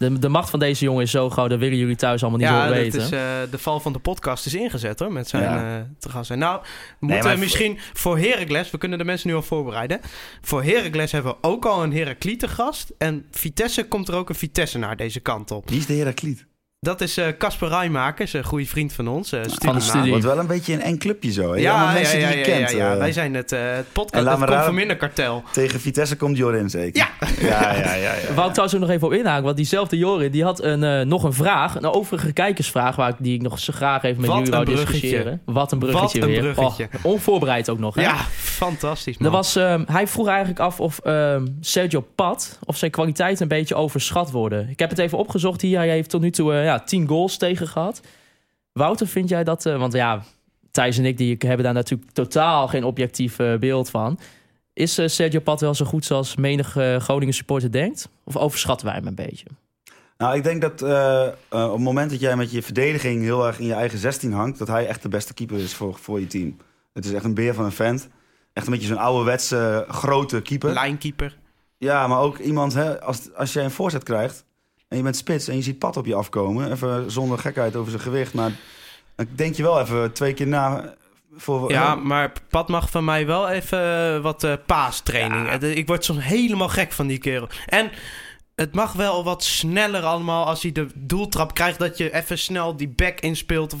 De, de macht van deze jongen is zo groot, dat willen jullie thuis allemaal niet Ja, zo weten. is, eh, de val van de podcast is ingezet hoor, met zijn Ja. eh te gast zijn. Nou, we moeten maar- misschien voor Heracles, we kunnen de mensen nu al voorbereiden. Voor Heracles hebben we ook al een Heracliet te gast. En Vitesse komt er ook een Vitesse naar deze kant op. Wie is de Herakliet? Dat is eh, Casper Rijmakers, een goede vriend van ons. eh Van de studiemaat. studie. Wordt wel een beetje een eng clubje zo. Hè? Ja, mensen ja, die ja, je ja, kent. ja. eh. Wij zijn het, eh, het En podcast, het Conforminder-kartel. Tegen Vitesse komt Jorin zeker. Ja. Ja, ja, ja. ja, Wou ik trouwens ook nog even op inhaken, want diezelfde Jorin die had een, eh, nog een vraag, een overige kijkersvraag, waar ik, die ik nog zo graag even met Wat jullie wou een bruggetje. discussiëren. Wat een bruggetje Wat een weer. bruggetje. Oh, onvoorbereid ook nog. Hè? Ja, fantastisch man. Er was, ehm, hij vroeg eigenlijk af of ehm, Sergio Pat, of zijn kwaliteiten een beetje overschat worden. Ik heb het even opgezocht hier. Hij heeft tot nu toe ja, 10 goals tegen gehad. Wouter, vind jij dat... eh, want ja, Thijs en ik die hebben daar natuurlijk totaal geen objectief eh, beeld van. Is eh, Sergio Pat wel zo goed zoals menig Groningen supporter denkt? Of overschatten wij hem een beetje? Nou, ik denk dat op het moment dat jij met je verdediging heel erg in je eigen 16 hangt, dat hij echt de beste keeper is voor, voor je team. Het is echt een beer van een vent. Echt een beetje zo'n ouderwetse grote keeper. Lijnkeeper. Ja, maar ook iemand, hè, als, als jij een voorzet krijgt en je bent spits en je ziet pad op je afkomen, even zonder gekheid over zijn gewicht, maar dan denk je wel even twee keer na. Voor, Ja, maar Pat mag van mij wel even eh, wat eh paastraining. Ja. Eh, Ik word soms helemaal gek van die kerel. En het mag wel wat sneller allemaal als hij de doeltrap krijgt... dat je even snel die back inspeelt. Of,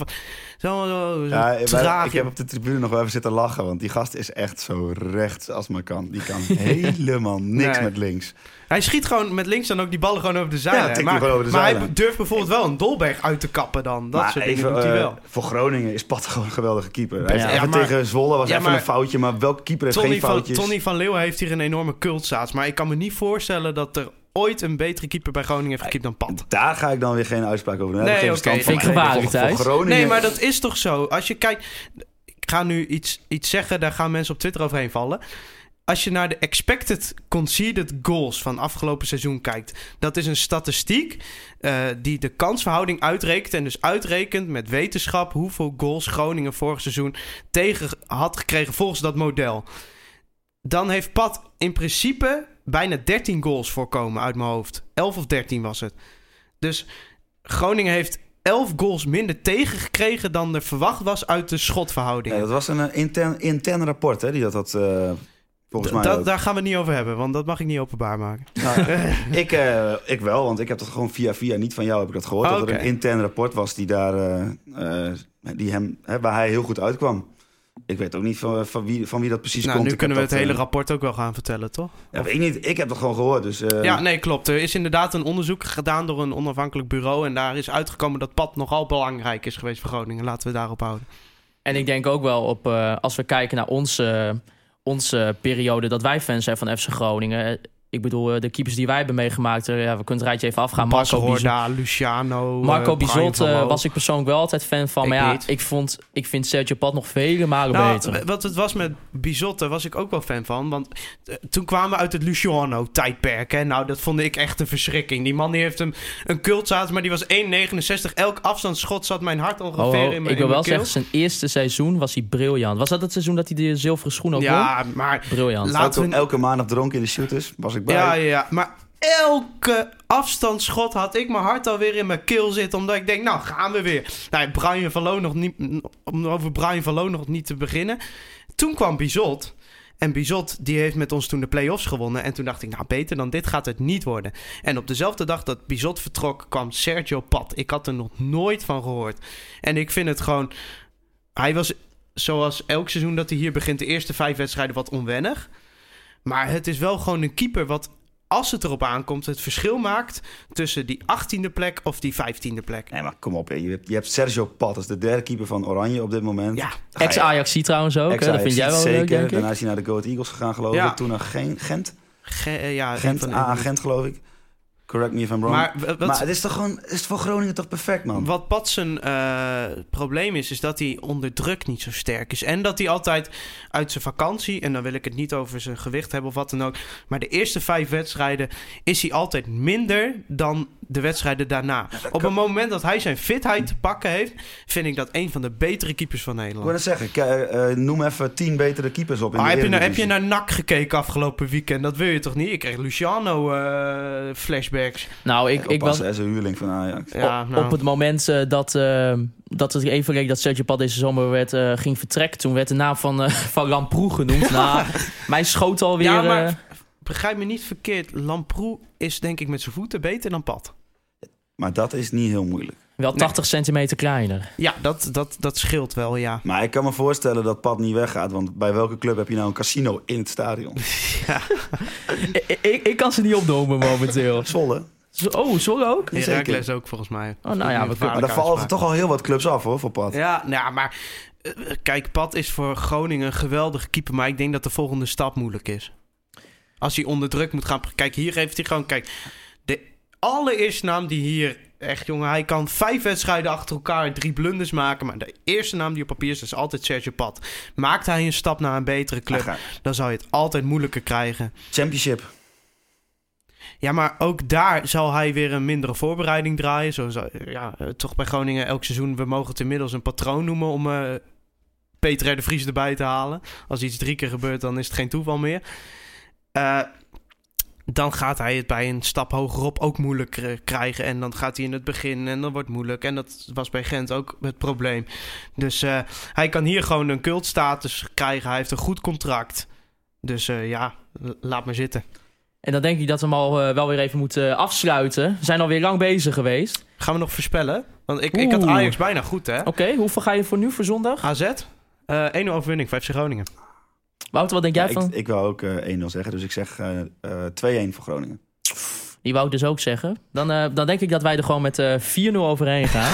zo, Ja, traag. ik heb op de tribune nog wel even zitten lachen, want die gast is echt zo rechts als maar kan. Die kan helemaal niks Nee. met links. Hij schiet gewoon met links dan ook die ballen gewoon over de zijlijn. maar gewoon over de maar hij durft bijvoorbeeld wel een Dolberg uit te kappen dan. Dat maar soort dingen even, doet hij eh, wel. voor Groningen is Pat gewoon een geweldige keeper. Hij heeft Ja, even maar- tegen Zwolle was even maar- een foutje, maar welke keeper heeft Tony geen van, foutjes? Tony van Leeuwen heeft hier een enorme cultstaats. Maar ik kan me niet voorstellen dat er ooit een betere keeper bij Groningen heeft gekiept dan Pat. Daar ga ik dan weer geen uitspraak over doen. Nee, oké. Vind ik gevaarlijk. Groningen, Nee, maar dat is toch zo. Als je kijkt... Ik ga nu iets, iets zeggen, daar gaan mensen op Twitter overheen vallen. Als je naar de expected conceded goals van afgelopen seizoen kijkt... dat is een statistiek eh, die de kansverhouding uitrekent... en dus uitrekent met wetenschap... hoeveel goals Groningen vorig seizoen tegen had gekregen volgens dat model. Dan heeft Pat in principe bijna 13 goals voorkomen uit mijn hoofd. 11 of 13 was het. Dus Groningen heeft 11 goals minder tegengekregen dan er verwacht was uit de schotverhouding. Ja, dat was een eh, intern, intern rapport hè, die dat had, eh, volgens mij Dat- daar gaan we het niet over hebben, want dat mag ik niet openbaar maken. Nou, ik, eh, ik wel, want ik heb dat gewoon via via, niet van jou heb ik dat gehoord. Oh, Dat er oké. een intern rapport was die daar, die hem, hè, waar hij heel goed uitkwam. Ik weet ook niet van, van, wie, van wie dat precies nou, komt. nu Ik kunnen we het hele eh, rapport ook wel gaan vertellen, toch? Ja, weet ik niet. Ik heb dat gewoon gehoord. Dus, eh, ja, nee, klopt. Er is inderdaad een onderzoek gedaan door een onafhankelijk bureau. En daar is uitgekomen dat pad nogal belangrijk is geweest voor Groningen. Laten we daarop houden. En ik denk ook wel op, eh, als we kijken naar onze, onze periode dat wij fans zijn van FC Groningen. Ik bedoel, eh, de keepers die wij hebben meegemaakt, eh, ja, we kunnen het rijtje even afgaan. Marco Horda, Luciano, Marco Bizot eh, was ik persoonlijk wel altijd fan van. Ik maar ja, niet. ik, vond, ik vind Sergio Pat nog vele malen Nou, beter. wat het was met Bizot, daar was ik ook wel fan van. Want toen kwamen we uit het Luciano-tijdperk. Hè? Nou, dat vond ik echt een verschrikking. Die man die heeft hem een cultzaad, maar die was 1,69. Elk afstandsschot zat mijn hart ongeveer Oh, oh, in mijn ik wil wel zeggen, zijn eerste seizoen was hij briljant. Was dat het seizoen dat hij de zilveren schoen ook won? Ja, maar... Briljant. Laten Elke, we- elke maandag dronken in de shooters was ik bij. Ja, ja. Maar elke afstandsschot had ik mijn hart alweer in mijn keel zitten. Omdat ik denk, nou gaan we weer. Nou, Brian van nog niet, om over Brian van nog niet te beginnen. Toen kwam Bizot. En Bizot die heeft met ons toen de play-offs gewonnen. En toen dacht ik, nou beter dan dit gaat het niet worden. En op dezelfde dag dat Bizot vertrok, kwam Sergio Pat. Ik had er nog nooit van gehoord. En ik vind het gewoon... Hij was zoals elk seizoen dat hij hier begint, de eerste vijf wedstrijden wat onwennig. Maar het is wel gewoon een keeper wat als het erop aankomt, het verschil maakt tussen die 18e plek of die 15e plek. Nee, maar kom op. hè. Je hebt, je hebt Sergio Pat, dat is de derde keeper van Oranje op dit moment. Ja, Ex-Ajax trouwens ook. Dat vind jij wel zeker. leuk, denk ik. Daarna is hij naar de Go Ahead Eagles gegaan, geloof Ja. ik. Toen naar Gen- Gent. Ge- ja Gent, van- AA Gent, geloof ik. Correct me if I'm wrong. Maar het is toch gewoon... Is voor Groningen toch perfect, man? Wat Pat zijn eh, probleem is, is dat hij onder druk niet zo sterk is. En dat hij altijd uit zijn vakantie, en dan wil ik het niet over zijn gewicht hebben of wat dan ook. Maar de eerste vijf wedstrijden is hij altijd minder dan de wedstrijden daarna. Op het moment dat hij zijn fitheid te pakken heeft, vind ik dat een van de betere keepers van Ik Nederland. wil net zeggen, ke- eh, noem even tien betere keepers op in Maar de heb, je naar, heb je naar NAC gekeken afgelopen weekend? Dat wil je toch niet? Ik kreeg Luciano eh, flashbacks. Nou, ik, ik was, zijn huurling van Ajax. Ja, op, nou. op het moment eh, dat, eh, dat het even leek dat Sergio Pat deze zomer werd, eh, ging vertrekken... toen werd de naam van, eh van Lamproe genoemd. nou, mij schoot alweer... Ja, maar- eh, Begrijp me niet verkeerd. Lamproe is denk ik met zijn voeten beter dan Pat. Maar dat is niet heel moeilijk. wel 80 centimeter kleiner. Ja, dat, dat, dat scheelt wel, ja. Maar ik kan me voorstellen dat Pat niet weggaat. Want bij welke club heb je nou een casino in het stadion? ik, ik, ik kan ze niet opnoemen momenteel. Zwolle. Zo- Oh, sorry ook? Zeker. Heracles ook volgens mij. Oh, nou ja, we kunnen- Maar daar vallen toch al heel wat clubs af hoor, voor Pat. Ja, nou ja, maar eh, kijk, Pat is voor Groningen een geweldige keeper. Maar ik denk dat de volgende stap moeilijk is. Als hij onder druk moet gaan. Kijk, hier heeft hij gewoon. Kijk, allereerste naam die hier. Echt jongen, hij kan vijf wedstrijden achter elkaar drie blunders maken. Maar de eerste naam die op papier is, is altijd Sergio Pat. Maakt hij een stap naar een betere club, dan zou je het altijd moeilijker krijgen. Championship. Ja, maar ook daar zal hij weer een mindere voorbereiding draaien. Eh, ja, eh, toch bij Groningen elk seizoen. We mogen het inmiddels een patroon noemen om eh, Peter R. de Vries erbij te halen. Als iets drie keer gebeurt, dan is het geen toeval meer. Eh, dan gaat hij het bij een stap hogerop ook moeilijk eh, krijgen. En dan gaat hij in het begin en dan wordt het moeilijk. En dat was bij Gent ook het probleem. Dus eh, hij kan hier gewoon een cultstatus krijgen. Hij heeft een goed contract. Dus eh, ja, laat maar zitten. En dan denk ik dat we hem al wel weer even moeten afsluiten. We zijn alweer lang bezig geweest. Gaan we nog voorspellen? Want ik, ik had. Ajax bijna goed, hè? Oké, hoeveel ga je voor nu voor zondag? AZ? Eh 1 overwinning, 5 Groningen. Wouter, wat denk jij van? ik, ik wil ook eh 1-0 zeggen, dus ik zeg eh, eh, 2-1 voor Groningen. Die wou ik dus ook zeggen. Dan, eh, dan denk ik dat wij er gewoon met eh 4-0 overheen gaan.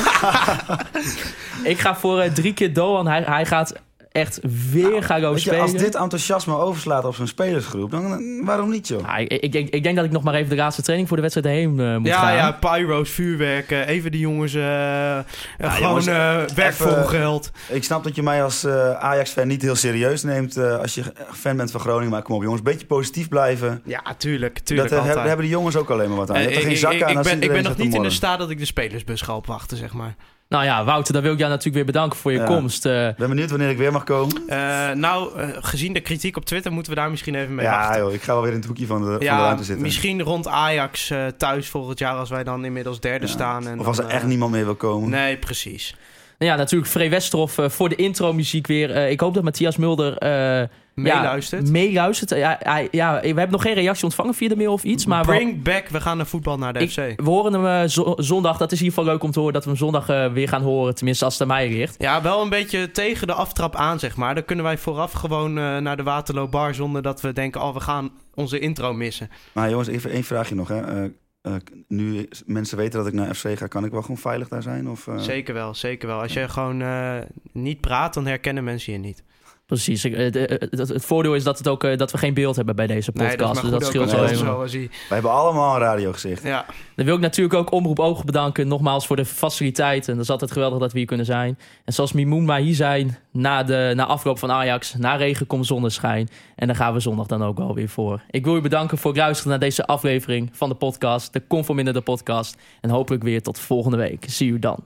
ik ga voor eh, drie keer Doan. Hij, hij gaat echt weer Weet je, spelen. als dit enthousiasme overslaat op zijn spelersgroep, dan eh, waarom niet joh? Ah, ik, ik, denk, ik denk dat ik nog maar even de laatste training voor de wedstrijd heen eh, moet Ja, gaan. ja, pyro's, vuurwerk. even die jongens eh, gewoon jongens, eh werk voor geld. Ik snap dat je mij als eh, Ajax-fan niet heel serieus neemt eh, als je fan bent van Groningen. Maar kom op jongens, een beetje positief blijven. Ja, tuurlijk, tuurlijk. dat, altijd. hebben, hebben de jongens ook alleen maar wat aan. Je hebt er ik, geen zak ik- aan. ik als ben, ik ben nog niet in de staat dat ik de spelersbus ga opwachten, zeg maar. Nou ja, Wouter, dan wil ik jou natuurlijk weer bedanken voor je Ja. komst. eh. Ik ben benieuwd wanneer ik weer mag komen. Eh, nou, eh, gezien de kritiek op Twitter moeten we daar misschien even mee Ja wachten. joh, ik ga wel weer in het hoekje van de, van de ruimte zitten. misschien rond Ajax eh, thuis volgend jaar als wij dan inmiddels derde Ja. staan. En Of als er dan, echt niemand meer wil komen. Nee, precies. Nou ja, natuurlijk Free Westerhof eh, voor de intro-muziek weer. Eh, ik hoop dat Matthias Mulder... eh, Meeluistert. Ja, meeluistert. Ja, hij- ja, we hebben nog geen reactie ontvangen via de mail of iets. Maar we- Bring back, we gaan naar voetbal naar de Ik- FC. we horen hem zo- zondag. Dat is in ieder geval leuk om te horen dat we hem zondag weer gaan horen. Tenminste, als het aan mij ligt. Ja, wel een beetje tegen de aftrap aan, zeg maar. Dan kunnen wij vooraf gewoon eh, naar de Waterloo Bar zonder dat we denken, oh, we gaan onze intro missen. Maar jongens, even één vraagje nog. Hè. Eh, nu mensen weten dat ik naar FC ga, kan ik wel gewoon veilig daar zijn? Of, eh? Zeker wel, zeker wel. Als je gewoon eh, niet praat, dan herkennen mensen je niet. Precies. Ik- eh, de- eh, het, het voordeel is dat, het ook, eh, dat we geen beeld hebben bij deze podcast. Nee, dat is dus dat scheelt wel zo, als Wij hebben allemaal een radiogezicht. Ja, Dan wil ik natuurlijk ook Omroep Ogen bedanken. Nogmaals voor de faciliteiten. Dat is altijd geweldig dat we hier kunnen zijn. En zoals Mimoen maar hier zijn na, de, na afloop van Ajax. Na regen komt zonneschijn. En daar gaan we zondag dan ook wel weer voor. Ik wil u bedanken voor het luisteren naar deze aflevering van de podcast. De Conforminder de podcast. En hopelijk weer tot volgende week. Zie u dan.